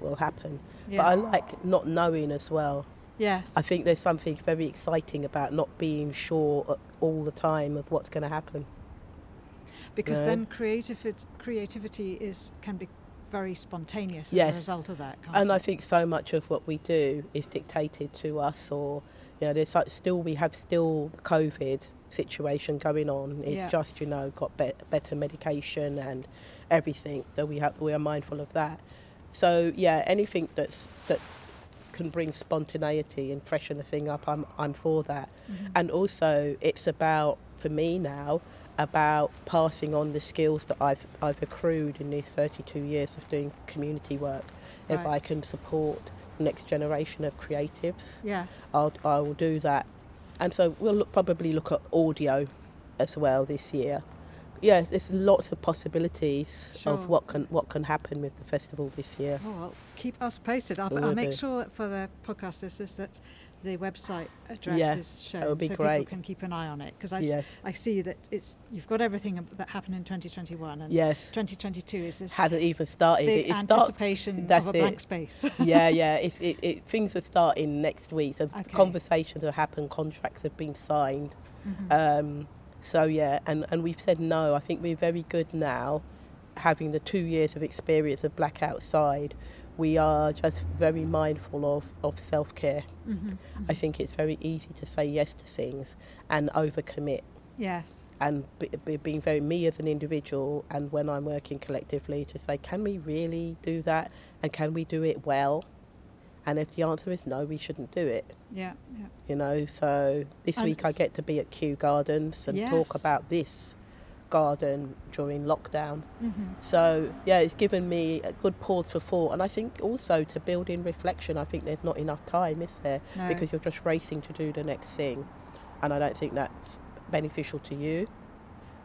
will happen. Yeah. But I like not knowing as well. yes. I think there's something very exciting about not being sure all the time of what's going to happen. because then creativity, creativity is can be very spontaneous as Yes. a result of that. And I think so much of what we do is dictated to us, or you know, there's like still we have still the COVID situation going on. It's Yeah. just you know got be- better medication and everything that we have. We are mindful of that. So yeah, anything that's that can bring spontaneity and freshen a thing up, I'm I'm for that. Mhm. And also, it's about for me now about passing on the skills that I've I've accrued in these 32 years of doing community work. If I can support next generation of creatives, Yes. I'll I will do that. And so we'll look, probably look at audio as well this year. Yeah, there's lots of possibilities Sure. of what can what can happen with the festival this year. Oh, well, keep us posted. I'll, I'll make do. sure for the podcast listeners that the website address Yeah, is shown that would be so great. people can keep an eye on it because I, s- Yes, I see that it's you've got everything that happened in 2021 and yes. 2022 is this Hasn't even started. big It, it starts anticipation that's of a it. blank space. [laughs] yeah, yeah. It's, it, it, things are starting next week. So Okay. conversations have happened, contracts have been signed. Mhm. Um, so yeah, and, and we've said no. I think we're very good now, having the two years of experience of Black Outside. We are just very mindful of, of self care. Mhm, I think it's very easy to say yes to things and overcommit. yes. And be, be, being very me as an individual, and when I'm working collectively, to say, can we really do that? And can we do it well? And if the answer is no, we shouldn't do it. Yeah. Yeah. You know, so this And week I get to be at Kew Gardens and talk about this garden during lockdown. Mhm. So yeah, it's given me a good pause for thought, and I think also to build in reflection. I think there's not enough time, is there? No. Because you're just racing to do the next thing, and I don't think that's beneficial to you.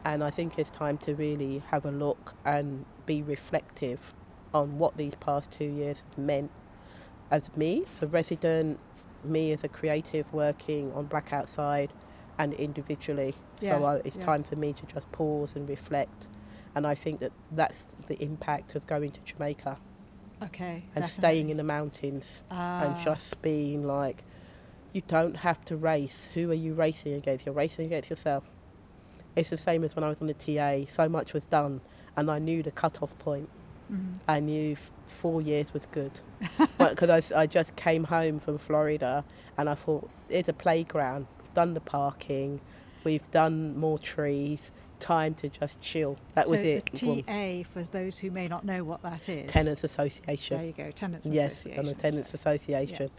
And I think it's time to really have a look and be reflective on what these past two years have meant as me, as a resident, me as a creative working on Black Outside, and individually. Yeah, so I, it's yeah. time for me to just pause and reflect. And I think that that's the impact of going to Jamaica Okay. and definitely. staying in the mountains Ah, and just being like, you don't have to race. Who are you racing against? You're racing against yourself. It's the same as when I was on the TA. So much was done, and I knew the cut-off point. mhm. I knew f- four years was good [laughs] because I, I just came home from Florida and I thought it's a playground. Done the parking, we've done more trees. Time to just chill. That so was it. The TA, for those who may not know what that is. Tenants Association. There you go. Tenants Yes, Association. on the Tenants so- Association.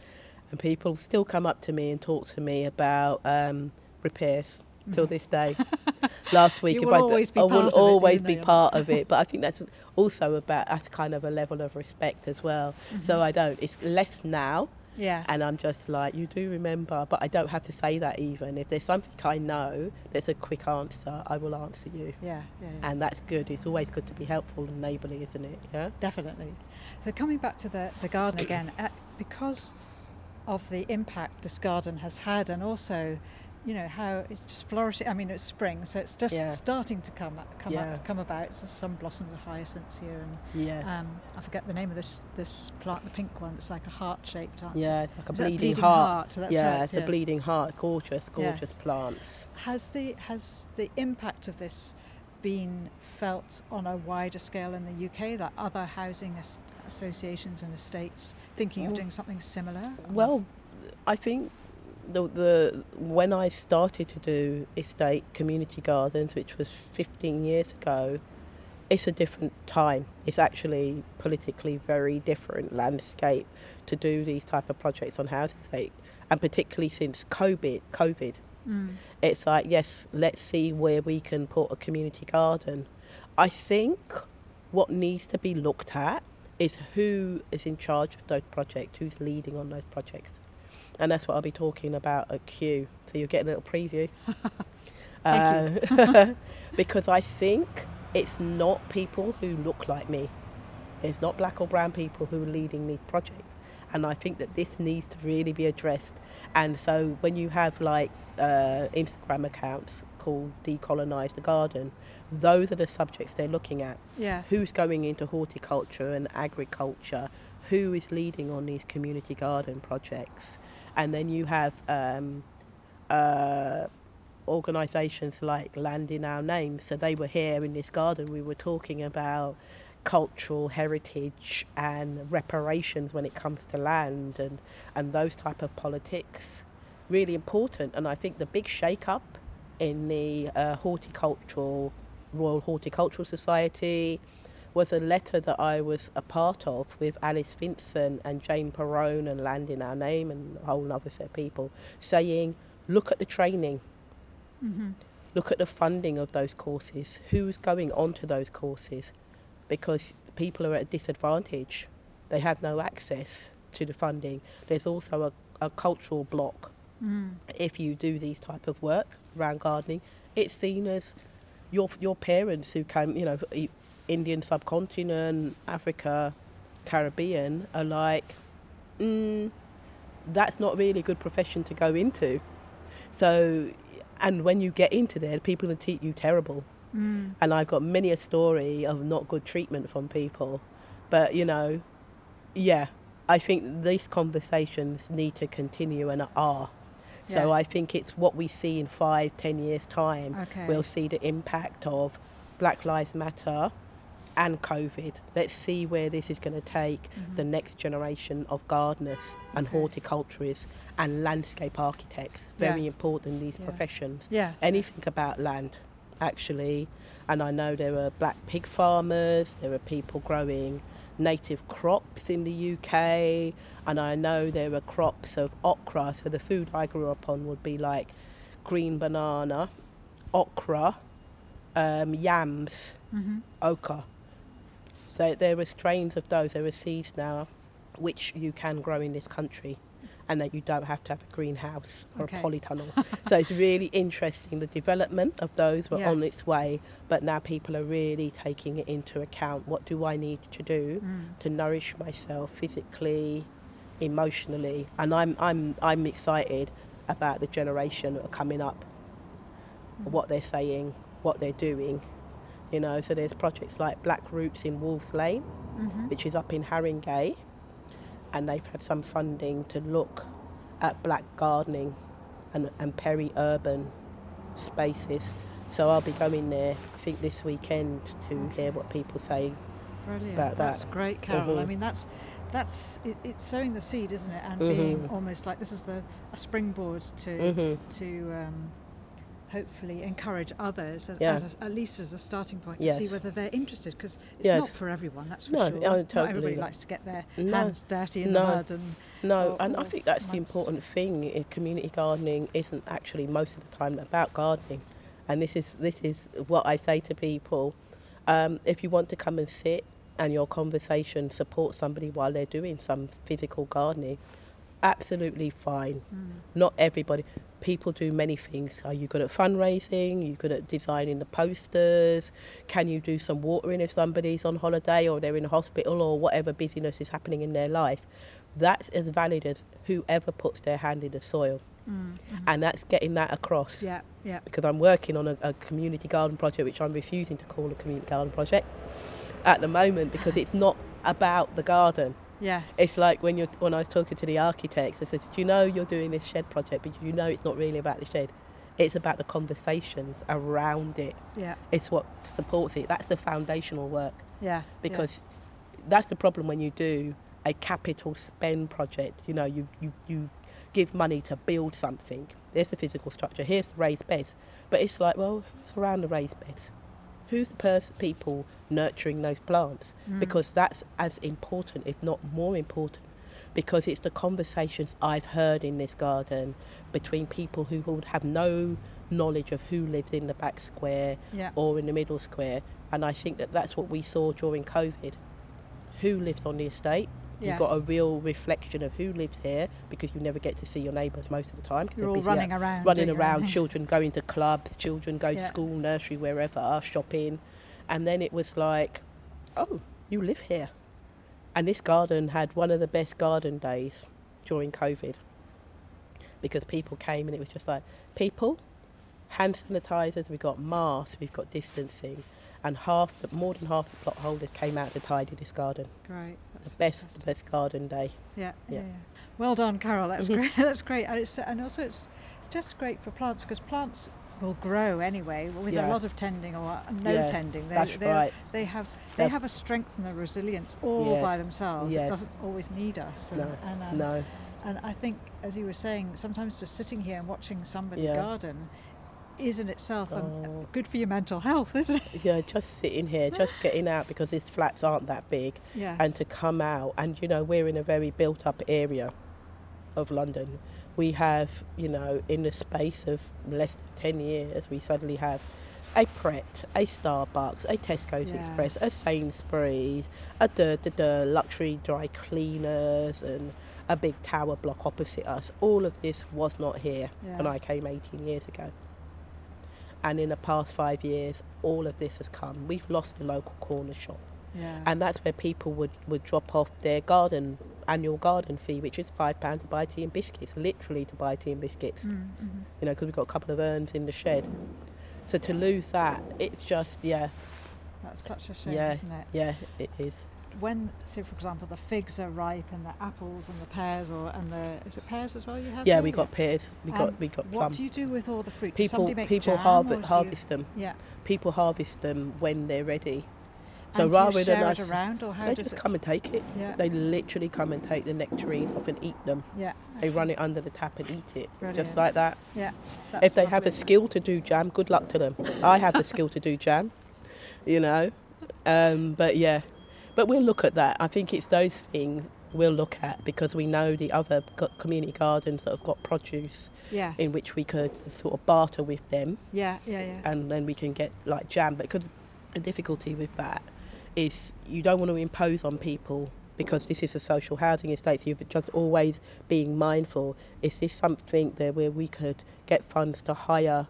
And people still come up to me and talk to me about um, repairs till Mhm. this day. [laughs] Last week, if I, always I will always be part of it, [laughs] but I think that's also about that's kind of a level of respect as well. So Mhm. I don't. It's less now, Yes. and I'm just like you do remember, but I don't have to say that even. If there's something I know that's a quick answer, I will answer you, yeah, yeah, yeah. and that's good. It's always good to be helpful and neighbourly, isn't it? Yeah. Definitely. So coming back to the, the garden again, uh, because of the impact this garden has had, and also, you know, how it's just flourishing. I mean, it's spring, so it's just Yeah. starting to come come Yeah. come about. There's some blossoms of hyacinths here, and Yes. um, I forget the name of this this plant, the pink one. It's like a heart shaped. yeah, it's like a bleeding, bleeding heart. heart? That's yeah, right, it's yeah. a bleeding heart. Gorgeous, gorgeous Yes. plants. Has the has the impact of this been felt on a wider scale in the UK that other housing as- associations and estates thinking of doing something similar? Well, I think the the when I started to do estate community gardens, which was 15 years ago, it's a different time. It's actually politically very different landscape to do these type of projects on housing estate, and particularly since COVID. COVID, Mm. it's like yes, let's see where we can put a community garden. I think what needs to be looked at is who is in charge of those projects, who's leading on those projects, and that's what I'll be talking about at Kew. So you'll get a little preview. [laughs] Thank Uh, [laughs] because I think it's not people who look like me. It's not black or brown people who are leading these projects. And I think that this needs to really be addressed. And so when you have like uh, Instagram accounts called Decolonise the Garden, those are the subjects they're looking at. Yes. Who's going into horticulture and agriculture? Who is leading on these community garden projects? And then you have um, uh, organisations like Land in Our Name. So they were here in this garden. We were talking about cultural heritage and reparations when it comes to land and, and those type of politics. Really important. And I think the big shake-up in the uh, horticultural Royal Horticultural Society was a letter that I was a part of with Alice Vincent and Jane Perrone and Land in Our Name and a whole other set of people saying, look at the training, hmm look at the funding of those courses, who's going on to those courses, because people are at a disadvantage. They have no access to the funding. There's also a, a cultural block Mm. if you do these type of work around gardening, it's seen as your your parents who came, you know, Indian subcontinent, Africa, Caribbean, are like, mm, that's not really a good profession to go into. So, and when you get into there, people will treat you terrible. Mm. And I've got many a story of not good treatment from people. But, you know, yeah, I think these conversations need to continue and are. So Yes. I think it's what we see in five, ten years' time. Okay. We'll see the impact of Black Lives Matter and COVID. Let's see where this is going to take the next generation of gardeners and Mm-hmm. Okay. horticulturists and landscape architects. Very Yeah. important, these Yeah. professions Yes. anything about land actually and i know there are black pig farmers there are people growing native crops in the uk and i know there are crops of okra so the food i grew up on would be like green banana okra um, yams hmm ochre so there are strains of those there are seeds now which you can grow in this country and that you don't have to have a greenhouse or Okay. a polytunnel. [laughs] so it's really interesting. The development of those were on its way, but now people are really taking it into account. What do I need to do Mm. to nourish myself physically, emotionally? And I'm I'm I'm excited about the generation that are coming up, Mm. what they're saying, what they're doing. You know, so there's projects like Black Roots in Wolves Lane, hmm which is up in Haringey, and they've had some funding to look at black gardening and, and peri-urban spaces. So I'll be going there, I think this weekend, to hear what people say. Brilliant. about that's that. That's great, Carol. I Mhm. mean, that's that's it, it's sowing the seed, isn't it? And being Mhm. almost like this is the a springboard to Mhm. to um, hopefully encourage others, as, Yeah. a, at least as a starting point, to Yes. see whether they're interested. Because it's Yes. not for everyone, that's for No, sure. Not totally everybody not. likes to get their No. hands dirty in No. the mud and No, Or- and I think that's the important thing. in Community gardening isn't actually most of the time about gardening, and this is this is what I say to people. Um, if you want to come and sit and your conversation supports somebody while they're doing some physical gardening, absolutely fine. mm, Not everybody. People do many things. Are you good at fundraising? Are you good at designing the posters? Can you do some watering if somebody's on holiday or they're in a hospital or whatever busyness is happening in their life? That's as valid as whoever puts their hand in the soil. mm, mhm. And that's getting that across. yeah, yeah. Because I'm working on a, a community garden project, which I'm refusing to call a community garden project at the moment because it's not about the garden. Yes. It's like when you're when I was talking to the architects, I said, "Do you know you're doing this shed project, but you know it's not really about the shed. It's about the conversations around it. Yeah. It's what supports it. That's the foundational work Yeah. because that's the problem when you do a capital spend project. You know, you, you, you give money to build something. There's the physical structure. Here's the raised beds. But it's like, well, who's around the raised beds? Who's the pers- people nurturing those plants? Mm. Because that's as important, if not more important, because it's the conversations I've heard in this garden between people who would have no knowledge of who lives in the back square yeah. or in the middle square. And I think that that's what we saw during COVID. Who lives on the estate? You've got a real reflection of who lives here because you never get to see your neighbours most of the time. You're they're all busy running out- around. running doing your own around, [laughs] children going to clubs, children go to school, nursery, wherever, shopping. And then it was like, oh, you live here. And this garden had one of the best garden days during COVID because people came and it was just like, people, hand sanitizers, we've got masks, we've got distancing. And half, the, more than half the plot holders came out to tidy this garden. Great. The best, fantastic. the best garden day. Yeah, yeah. Yeah. yeah. Well done, Carol. That's [laughs] great. That's great. And, it's, and also, it's, it's just great for plants because plants will grow anyway with a lot of tending or no Yeah, tending. They, That's they, right. they have they Yep. have a strength and a resilience all Yes, by themselves. It doesn't always need us. And, No, and, um, No. and I think, as you were saying, sometimes just sitting here and watching somebody Yeah. garden is in itself Oh. good for your mental health, isn't it? Yeah, just sitting here, [laughs] just getting out because these flats aren't that big. Yes. and to come out and you know we're in a very built up area of London we have you know in the space of less than 10 years we suddenly have a Pret, a Starbucks, a Tesco's Yeah. Express, a Sainsbury's, a da da da luxury dry cleaners and a big tower block opposite us. All of this was not here when I came 18 years ago. And in the past five years, all of this has come. We've lost the local corner shop yeah. and that's where people would, would drop off their garden annual garden fee, which is five pound to buy tea and biscuits, literally to buy tea and biscuits. Mm, mhm. You know, because we've got a couple of urns in the shed. So to lose that, it's just yeah, That's such a shame, yeah, isn't it? yeah, it is. When, say for example, the figs are ripe and the apples and the pears, or and the is it pears as well? You have Yeah, we got pears, we Um, got we got plum. What do you do with all the fruit? People make people or harvest you- harvest them. Yeah. People harvest them when they're ready. So and rather than us, it around, or how they just it? come and take it. Yeah. They literally come and take the nectarines off and eat them. yeah. They run it under the tap and eat it, Brilliant. just like that. Yeah. if that's they have a skill to do jam, good luck to them. I have the skill to do jam, you know. [laughs] Um, but yeah, but we'll look at that. I think it's those things we'll look at because we know the other community gardens that have got produce Yes. in which we could sort of barter with them yeah. Yeah. Yeah. and then we can get like jam. But because the difficulty with that is you don't want to impose on people because this is a social housing estate. So you've just always being mindful. Is this something there where we could get funds to hire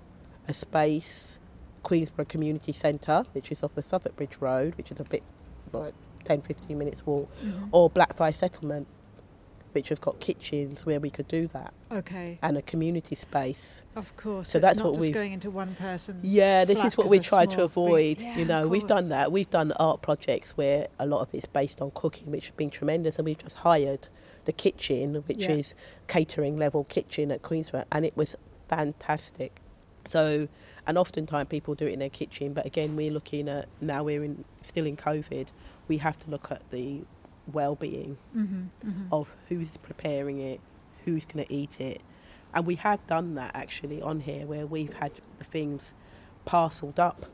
a space, Queensborough Community Centre, which is off the Southwark Bridge Road, which is a bit like 10, 15 minutes walk, Mhm. or Blackfriars Settlement, which have got kitchens where we could do that, Okay. and a community space. Of course. So it's that's not what we've- going into one person's. Yeah, this is what we try to avoid. Yeah, you know, we've done that. We've done art projects where a lot of it's based on cooking, which has been tremendous, and we've just hired the kitchen, which Yeah. is catering level kitchen at Queensborough, and it was fantastic. So, and oftentimes people do it in their kitchen, but again, we're looking at now we're in still in COVID. We have to look at the well-being Mhm, mhm. of who's preparing it, who's going to eat it. And we have done that actually on here where we've had the things parcelled up,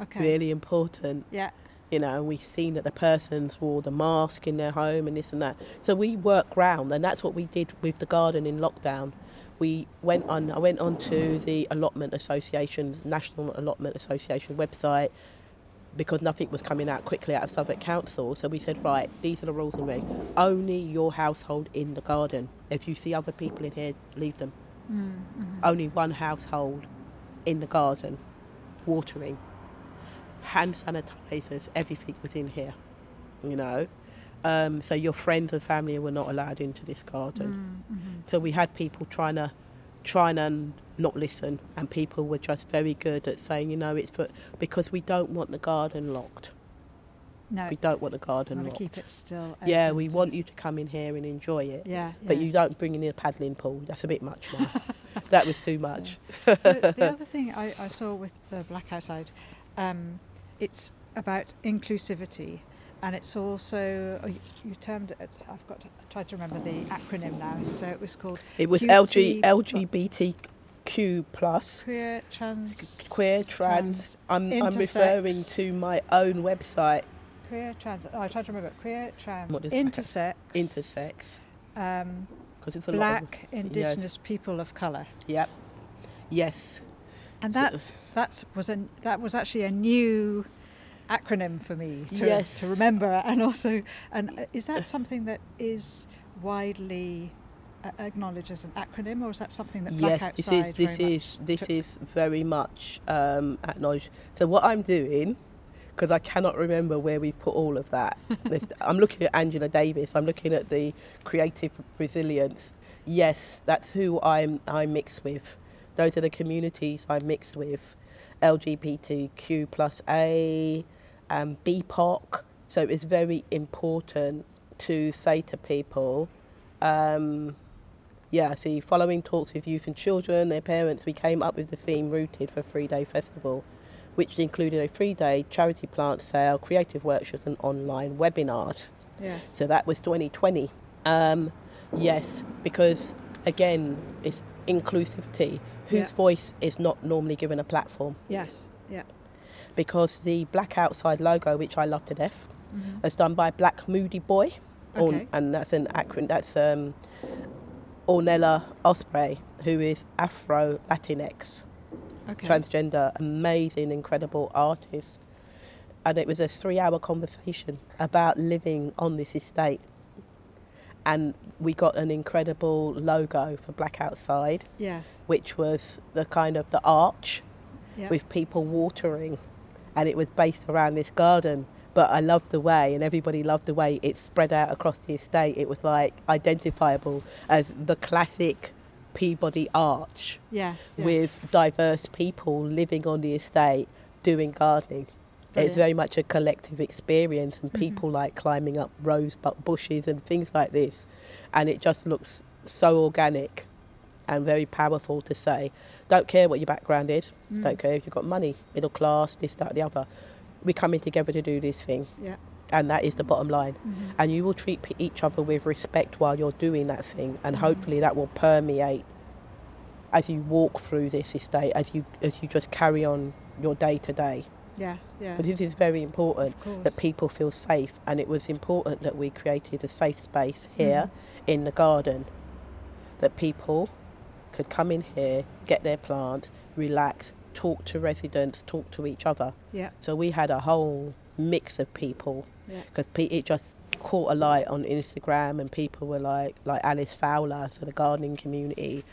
Okay. really important, Yeah. you know, and we've seen that the person's wore the mask in their home and this and that. So we work round, and that's what we did with the garden in lockdown. We went on, I went on to the Allotment Association's, National Allotment Association website because nothing was coming out quickly out of Southwark Council. So we said, right, these are the rules and regs. Only your household in the garden. If you see other people in here, leave them. Mm, mhm. Only one household in the garden, watering. Hand sanitizers, everything was in here, you know. Um, so your friends and family were not allowed into this garden. Mm, mhm. So we had people trying to, trying to not listen, and people were just very good at saying, you know, it's for because we don't want the garden locked. No. We don't want the garden locked. keep it still. Yeah, we want you to come in here and enjoy it. Yeah. But yeah. you don't bring in a paddling pool. That's a bit much now. [laughs] that was too much. so [laughs] the other thing I, I saw with the Black Outside, um, it's about inclusivity, and it's also oh, you, termed it. I've got to try to remember the acronym now. So it was called It was QT LG, LGBTQ plus. queer trans Queer, trans. I'm, I'm referring to my own website, queer trans. Oh, I tried to remember queer trans What does Black Out- intersex Intersex, um, because it's a lot of. black indigenous people of color. Yep. Yes. And that's that was a that was actually a new acronym for me to, Yes. to remember, and also, and uh, is that something that is widely uh, acknowledged as an acronym, or is that something that Black yes, this is this very is much this took- is very much um, acknowledged. So what I'm doing, because I cannot remember where we've put all of that. [laughs] I'm looking at Angela Davis. I'm looking at the creative resilience. Yes, that's who I'm I'm mixed with. Those are the communities I'm mixed with. LGBTQ plus A, um, BPOC. So it's very important to say to people. Um, yeah, see, following talks with youth and children, their parents, we came up with the theme Rooted for Three Day Festival, which included a three day charity plant sale, creative workshops, and online webinars. yes, So that was 2020. Um, yes, because again, it's inclusivity. Whose Yeah. voice is not normally given a platform? yes, yeah, Because the Black Outside logo, which I love to death, Mhm. is done by Black Moody Boy. Or- Okay. and that's an acronym. That's um, Ornella Osprey, who is Afro Latinx, okay, transgender, amazing, incredible artist. And it was a three-hour conversation about living on this estate. And we got an incredible logo for Black Outside, yes, which was the kind of the arch yeah, with people watering, and it was based around this garden. But I loved the way, and everybody loved the way it spread out across the estate. It was like identifiable as the classic Peabody Arch yes, yes. with diverse people living on the estate doing gardening. Brilliant. It's very much a collective experience, and Mhm. people like climbing up rose bushes and things like this. And it just looks so organic and very powerful to say. Don't care what your background is, Mm. don't care if you've got money, middle class, this, that, the other. We're coming together to do this thing, yeah, and that is the bottom line. mhm. And you will treat each other with respect while you're doing that thing, and Mhm. hopefully that will permeate as you walk through this estate, as you as you just carry on your day to day. yes, yeah, But this is very important that people feel safe, and it was important that we created a safe space here in the garden, that people could come in here, get their plants, relax, talk to residents, talk to each other. yeah, So we had a whole mix of people yeah, because it just caught a light on Instagram, and people were like, like Alice Fowler, so the gardening community,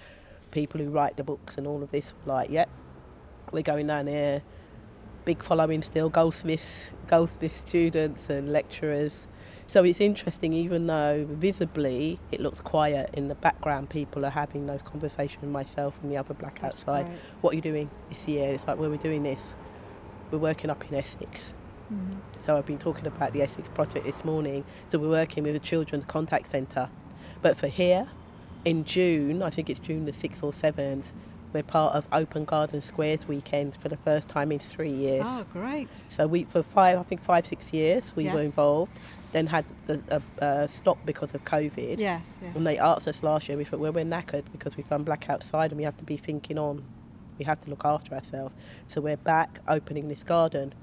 people who write the books and all of this were like, yep, we're going down here. Big following still, Goldsmiths, Goldsmith students and lecturers. So it's interesting, even though visibly it looks quiet in the background, people are having those conversations. Myself and the other black that's outside. great. What are you doing this year? It's like, well, we're doing this. We're working up in Essex. Mhm. So I've been talking about the Essex project this morning. So we're working with a children's contact centre. But for here, in June, I think it's June the 6th or 7th, we're part of Open Garden Squares weekend for the first time in three years. Oh, great. So we, for five, I think five, six years, we Yeah. were involved. Then had a, stop because of COVID. Yes, yes. When they asked us last year, we thought, well, we're knackered because we've done black outside and we have to be thinking on. We have to look after ourselves. So we're back opening this garden.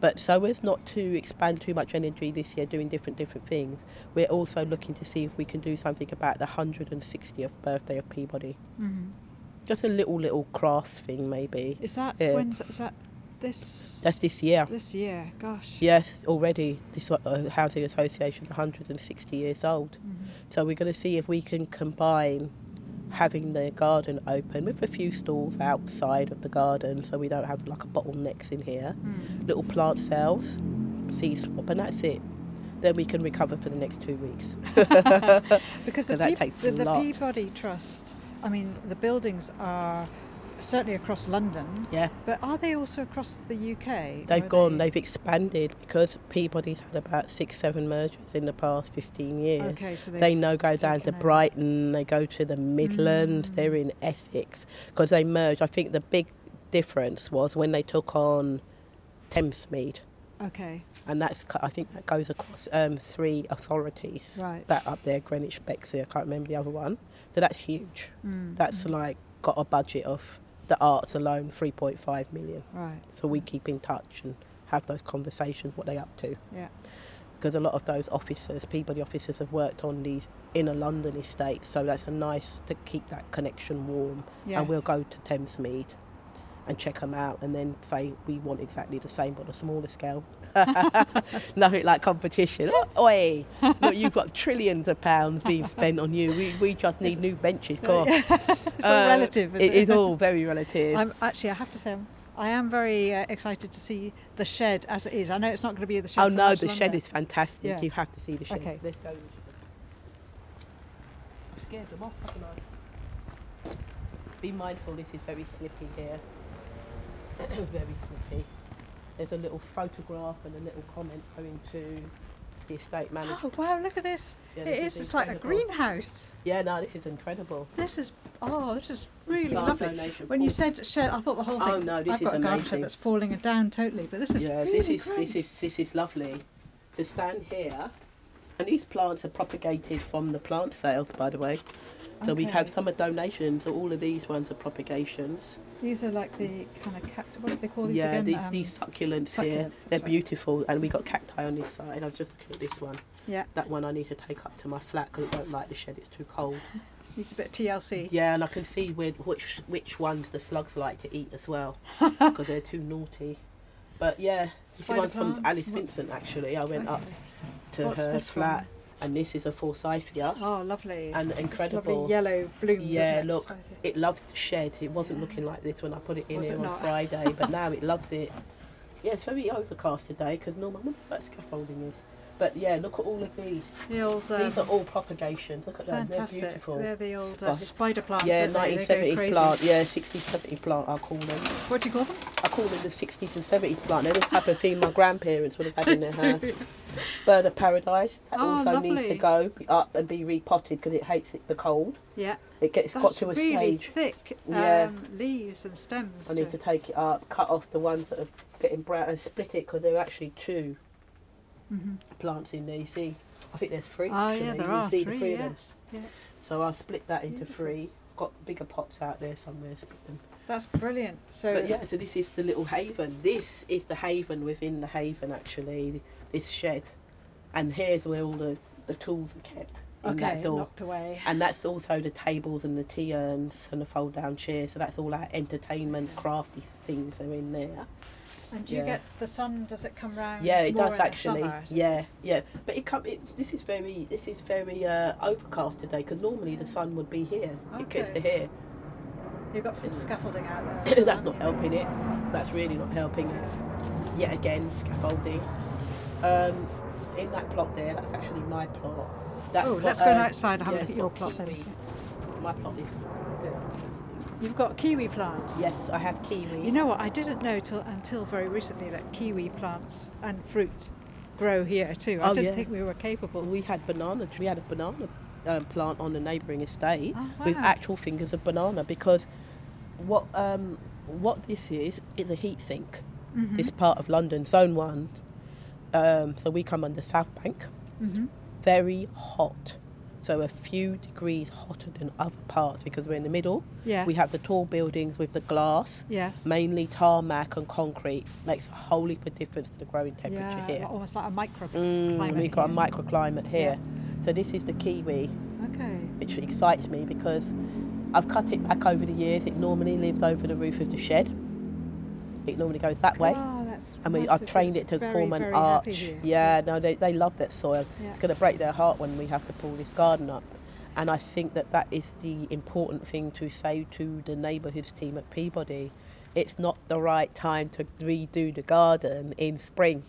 But so as not to expand too much energy this year doing different different things, we're also looking to see if we can do something about the 160th birthday of Peabody. Mhm. Just a little little crafts thing maybe. Is that Yeah. when's is that this? That's this year. This year, gosh. Yes, already this uh, housing association is 160 years old. Mhm. So we're going to see if we can combine having the garden open with a few stalls outside of the garden so we don't have like a bottlenecks in here. Mm. Little plant sales, seed swap, and that's it. Then we can recover for the next two weeks. [laughs] Because [laughs] So the, that Peab- takes the, the. Peabody Trust, I mean, the buildings are certainly across London. Yeah. But are they also across the UK? They've gone, they- they've expanded because Peabody's had about six, seven mergers in the past 15 years. Okay, so They now go down to. Brighton, they go to the Midlands, Mm. they're in Essex because they merged. I think the big difference was when they took on Thamesmead, Okay, and that's I think that goes across um, three authorities. Right. That up there, Greenwich, Bexley, I can't remember the other one. So that's huge. Mm, That's like got a budget of the arts alone, 3.5 million. right. So we keep in touch and have those conversations, what they up to. Yeah. Because a lot of those officers, Peabody officers, have worked on these inner London estates, so that's a nice to keep that connection warm. And we'll go to Thamesmead and check them out, and then say we want exactly the same but on a smaller scale. [laughs] Nothing like competition. Oi, look, you've got trillions of pounds being spent on you. We, we just need new benches. On. [laughs] it's all Uh, relative. It Isn't is all very relative. I'm actually. I have to say, I'm, I am very uh, excited to see the shed as it is. I know it's not going to be the shed. Oh no, the shed is fantastic. Yeah. You have to see the shed. Okay. Let's go. Scared them off, haven't I? Be mindful, this is very slippy here. [coughs] very slippy. There's a little photograph and a little comment going to the estate oh, manager. Oh wow! Look at this. Yeah, it this is. It's like a greenhouse. Yeah, no, this is incredible. This is. Oh, this is really lovely. When you said shed, I thought the whole thing. Oh, no, this I've is got a garden shed that's falling down totally, but this is yeah, really this is great. this is this is lovely. To stand here, and these plants are propagated from the plant sales, by the way. So we have Okay. some are donations. So all of these ones are propagations. These are like the kind of cacti. What do they call these yeah, again? these Um, these succulents, here, succulents, that's they're right. beautiful, and we got cacti on this side. I was just looking at this one. Yeah, That one I need to take up to my flat because I don't like the shed; it's too cold. [laughs] are a bit of TLC. Yeah, and I can see where, which which ones the slugs like to eat as well [laughs] because they're too naughty. But yeah, this one's from Alice Vincent actually. I went up to What's her flat, one? And this is a forsythia. Oh, lovely. And incredible. Lovely yellow bloom. Yeah, it? look, So- It loved the shed. It wasn't Yeah. looking like this when I put it in Was here it on not? Friday, but [laughs] now it loves it. Yeah, it's very overcast today because normally I wonder what that scaffolding is. But yeah, look at all of these. The old. Um, these are all propagations. Look at them. They're fantastic. beautiful. They're the old uh, spider plants. yeah, aren't they? They go 1970s plant. Yeah, 60s, 70s plant. I call them. What do you call them? I call them the 60s and 70s plant. They're the type of thing my grandparents would have had in their [laughs] house. Bird of paradise. That Oh, also needs to go up and be repotted because it hates it, the cold. Yeah, It gets got that's to a really stage. thick Yeah. um, leaves and stems. I need to take it up, cut off the ones that are getting brown, and split it because there are actually two Mhm. plants in there. You see, I think there's three. Oh, actually. yeah, there you are see three, the three of them. Yeah. So I'll split that into Beautiful. three. Got bigger pots out there somewhere. Split them. That's brilliant. So But yeah, so this is the little haven. This is the haven within the haven, actually. This shed, and here's where all the, the tools are kept in okay, that door. locked away. And that's also the tables and the tea urns and the fold down chairs. So that's all our entertainment, crafty things are in there. And do you yeah. get the sun? Does it come round? Yeah, it does actually. summer, does it? Yeah, yeah. But it come. It, this is very. This is very uh, overcast today because normally the sun would be here. It gets Okay. to here. You've got some scaffolding out there. [laughs] That's not helping it. That's really not helping it. Yet again, scaffolding. Um, in that plot there, that's actually my plot. That's Oh, let's go um, outside and have a look at your plot then, My plot is? You've got kiwi plants. Yes, I have kiwi. You know what? I didn't know till until very recently that kiwi plants and fruit grow here too. I Oh, didn't yeah. think we were capable. we had banana. We had a banana um, plant on the neighbouring estate Oh, with actual fingers of banana because what um, what this is is a heat sink. Mhm. This part of London, Zone One. Um, so we come under South Bank. Mhm. Very hot. So a few degrees hotter than other parts because we're in the middle. Yes. We have the tall buildings with the glass, Yes. mainly tarmac and concrete. Makes a whole heap of difference to the growing temperature yeah, here. almost like a micro. Mm, we've got a microclimate here. So this is the kiwi, Okay. which excites me because I've cut it back over the years. It normally lives over the roof of the shed. It normally goes that way. Oh, that's. And we. I've trained it to very, form an arch. Yeah, no, they, they love that soil. Yeah. It's going to break their heart when we have to pull this garden up. And I think that that is the important thing to say to the neighbourhoods team at Peabody. It's not the right time to redo the garden in spring.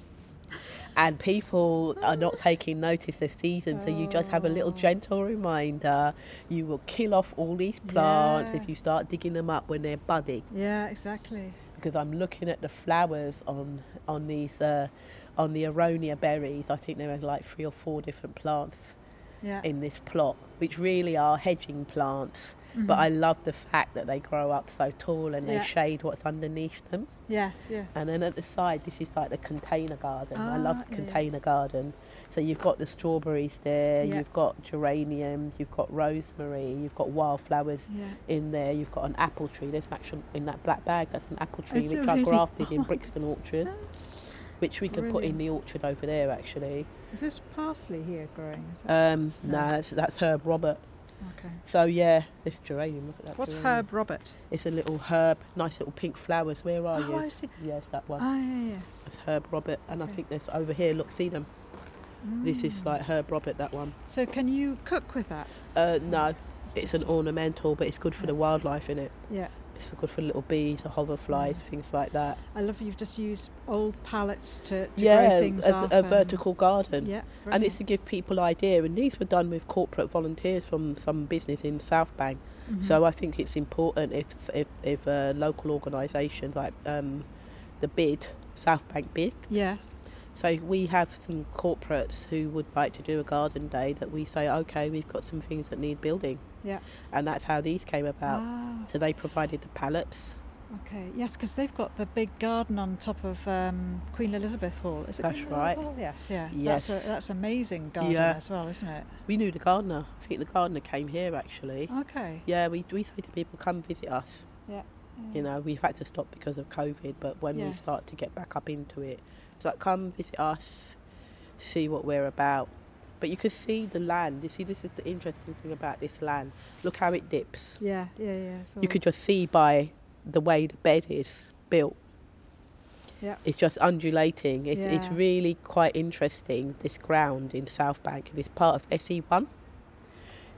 And people are not taking notice this season. So you just have a little Oh. gentle reminder. You will kill off all these plants if you start digging them up when they're budding. Yeah, exactly. Because I'm looking at the flowers on on these uh, on the aronia berries. I think there are like three or four different plants Yeah. in this plot, which really are hedging plants. But Mhm. I love the fact that they grow up so tall and they shade what's underneath them. Yes, yes. And then at the side, this is like the container garden. I love Ah, the yeah, yeah. container garden. So you've got the strawberries there, Yeah. you've got geraniums, you've got rosemary, you've got wildflowers yeah. in there, you've got an apple tree. There's actually in that black bag, that's an apple tree Is which it I really? grafted in Brixton Orchard, which we can put in the orchard over there actually. Is this parsley here growing? Is Um, No. nah, that's, that's Herb Robert. Okay. So yeah, this geranium, look at that What's geranium. Herb Robert? It's a little herb, nice little pink flowers. Where are oh, you? I see. Yes, that one. Ah, yeah, yeah. It's Herb Robert, and I think there's over here. Look, see them. This is Mm. like Herb Robert. That one. So can you cook with that? Uh, no, it's an ornamental, but it's good for the wildlife in it. Yeah. It's good for little bees, or hoverflies, Mm. things like that. I love you've just used old pallets to, to yeah, grow things a, up. a vertical garden. Yeah. And it's to give people idea, and these were done with corporate volunteers from some business in South Bank. Mhm. So I think it's important if if, if a local organisation like um, the Bid, South Bank Bid, yes. So we have some corporates who would like to do a garden day that we say, okay, we've got some things that need building. Yeah. And that's how these came about. Ah, So they provided the pallets. okay. Yes, because they've got the big garden on top of um, Queen Elizabeth Hall. Is it That's Queen right. Hall? Yes, yeah. Yes. That's, a, that's amazing garden Yeah. as well, isn't it? We knew the gardener. I think the gardener came here actually. Okay. Yeah, we, we say to people, come visit us. Yeah. You know, we've had to stop because of COVID, but when we start to get back up into it, it's like, come visit us, see what we're about. But you could see the land. You see, this is the interesting thing about this land. Look how it dips. Yeah, yeah, yeah. So you could just see by the way the bed is built. Yeah. It's just undulating. It's, it's really quite interesting, this ground in South Bank. It is part of SE1,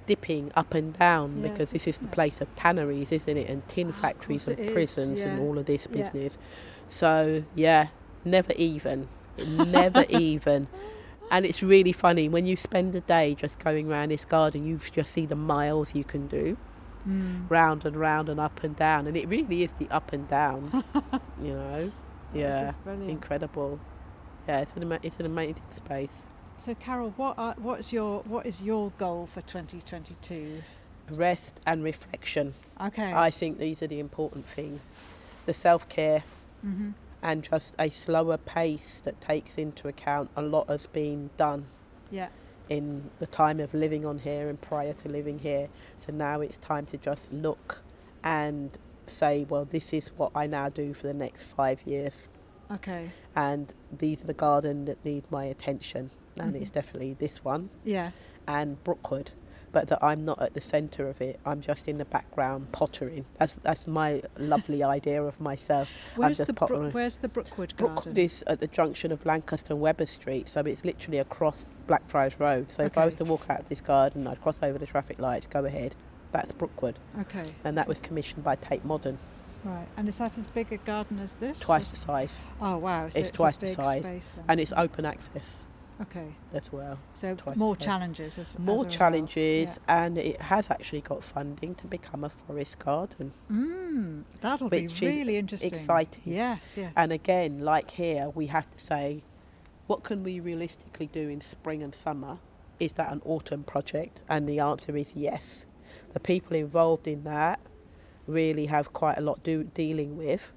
dipping up and down Yeah, because this is the place of tanneries, isn't it? And tin of factories and prisons and all of this Yeah. business. So, yeah, never even. [laughs] Never even. And it's really funny when you spend a day just going around this garden, you just see the miles you can do Mm. round and round and up and down, and it really is the up and down. [laughs] you know, yeah, incredible. Yeah, it's an ama- it's an amazing space. So, Carol, what are, what's your what is your goal for 2022? Rest and reflection. Okay. I think these are the important things. The self care hmm and just a slower pace that takes into account a lot has been done Yeah. in the time of living on here and prior to living here. So now it's time to just look and say, well, this is what I now do for the next five years. Okay. and these are the garden that need my attention and it's Mhm. definitely this one Yes. and Brookwood but that I'm not at the centre of it I'm just in the background pottering that's that's my lovely idea of myself Where's the pottering. Brook, Where's the Brookwood Garden? Brookwood is at the junction of Lancaster and Webber Street so it's literally across Blackfriars Road so if I was to walk out of this garden I'd cross over the traffic lights go ahead that's Brookwood Okay. and that was commissioned by Tate Modern Right. And is that as big a garden as this? twice the size Oh wow! So it's it's, twice the size. and it's open access okay. as well So more challenges as as more result. challenges and it has actually got funding to become a forest garden Yeah. Mm, that'll be really interesting. exciting. Yes. Yeah. and again like here we have to say what can we realistically do in spring and summer is that an autumn project and the answer is yes the people involved in that really have quite a lot do, dealing with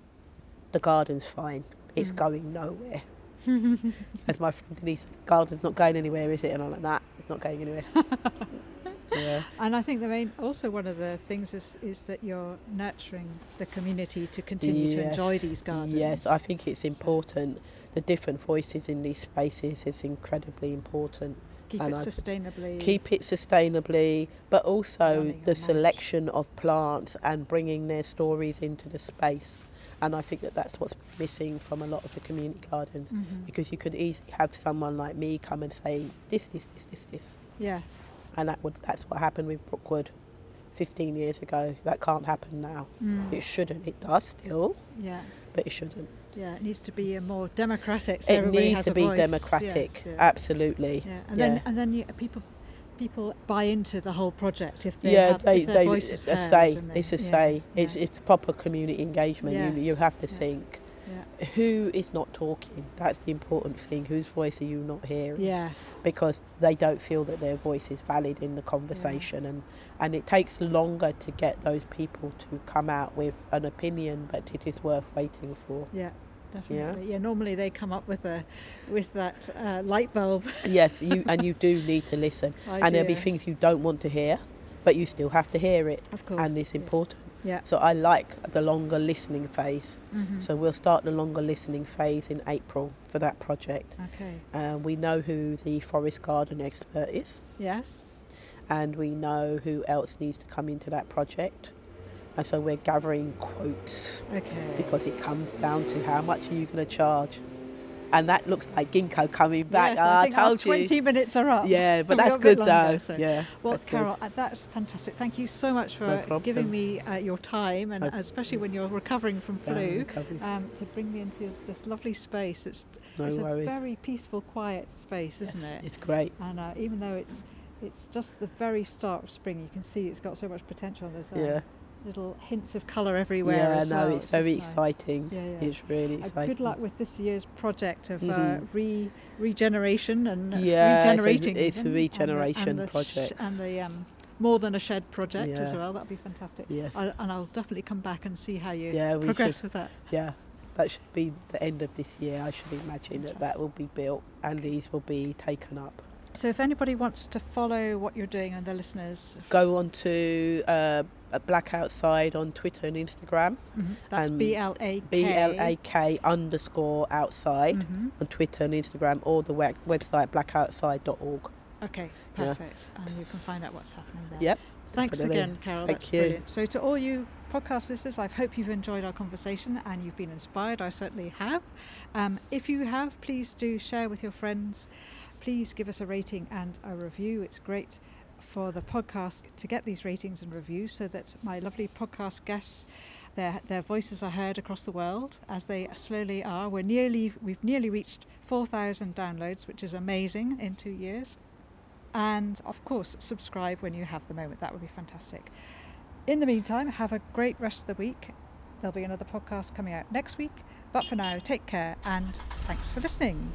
the garden's fine it's Mm. going nowhere as my friend Denise said, garden's not going anywhere is it and i'm like that it's not going anywhere [laughs] yeah And I think the main, also one of the things is is that you're nurturing the community to continue to enjoy these gardens. Yes, I think it's important. The different voices in these spaces is incredibly important. keep and it I- sustainably. Keep it sustainably, but also the selection of plants and bringing their stories into the space. And I think that that's what's missing from a lot of the community gardens. Mhm. Because you could easily have someone like me come and say this, this, this, this, this, Yes. and that would that's what happened with Brookwood 15 years ago. That can't happen now. Mm. It shouldn't. It does still, Yeah. but it shouldn't. Yeah, it needs to be a more democratic. So It needs to be voice. democratic. Yes, yeah. Absolutely. Yeah, and Yeah. then and then you, people people buy into the whole project if they yeah, have they, if their they voice is a heard say. they- It's a yeah, say. It's yeah, it's proper community engagement. You you have to think who is not talking. That's the important thing. Whose voice are you not hearing? Yes. Because they don't feel that their voice is valid in the conversation, and and it takes longer to get those people to come out with an opinion, but it is worth waiting for. Yeah. Definitely. Yeah. Normally they come up with a with that uh, light bulb. [laughs] yes, you and you do need to listen, I and there'll be things you don't want to hear, but you still have to hear it, Of course. and it's important. Yeah. So I like the longer listening phase. Mhm. So we'll start the longer listening phase in April for that project. Okay. Uh, we know who the forest garden expert is, Yes. and we know who else needs to come into that project. And so we're gathering quotes Okay. because it comes down to how much are you going to charge. And that looks like ginkgo coming back. Yes, Ah, I I think our told you. 20 minutes are up. Yeah, but [laughs] that's good longer, though. so- Yeah. Well, that's. Carol, uh, that's fantastic. Thank you so much for No giving me uh, your time, and No- especially when you're recovering from Yeah, flu, recovery. um, to bring me into this lovely space. It's, no it's a very peaceful, quiet space, isn't Yes, it? It's great. And uh, even though it's it's just the very start of spring, you can see it's got so much potential. There's Yeah. Little hints of colour everywhere Yeah, as no, well. it's very nice. exciting. Yeah, yeah. It's really Uh, good luck with this year's project of uh, Mhm. re regeneration and uh, Yeah, it's a- it's a even, and the- regeneration and the sh- project. and the um, more than a shed project as well. That'd be fantastic. Yes. I, and I'll definitely come back and see how you Yeah, progress should. with that. Yeah, that should be the end of this year. I should imagine that that will be built and these will be taken up. So if anybody wants to follow what you're doing and the listeners, Go on to uh, a Blak Outside on Twitter and Instagram. that's Um, B L A K. B L A K underscore outside Mhm. on Twitter and Instagram or the web- website blakoutside.org. Okay, Yeah. perfect. And you can find out what's happening there. Yep. Thanks definitely. again, Carol. Thank That's you. brilliant. So, to all you podcast listeners, I hope you've enjoyed our conversation and you've been inspired. I certainly have. Um, if you have, please do share with your friends. Please give us a rating and a review. It's great for the podcast to get these ratings and reviews so that my lovely podcast guests. Their, their voices are heard across the world as they slowly are. We're nearly we've nearly reached 4,000 downloads, which is amazing in two years. And of course subscribe when you have the moment. That would be fantastic. In the meantime have a great rest of the week. There'll be another podcast coming out next week. But for now take care and thanks for listening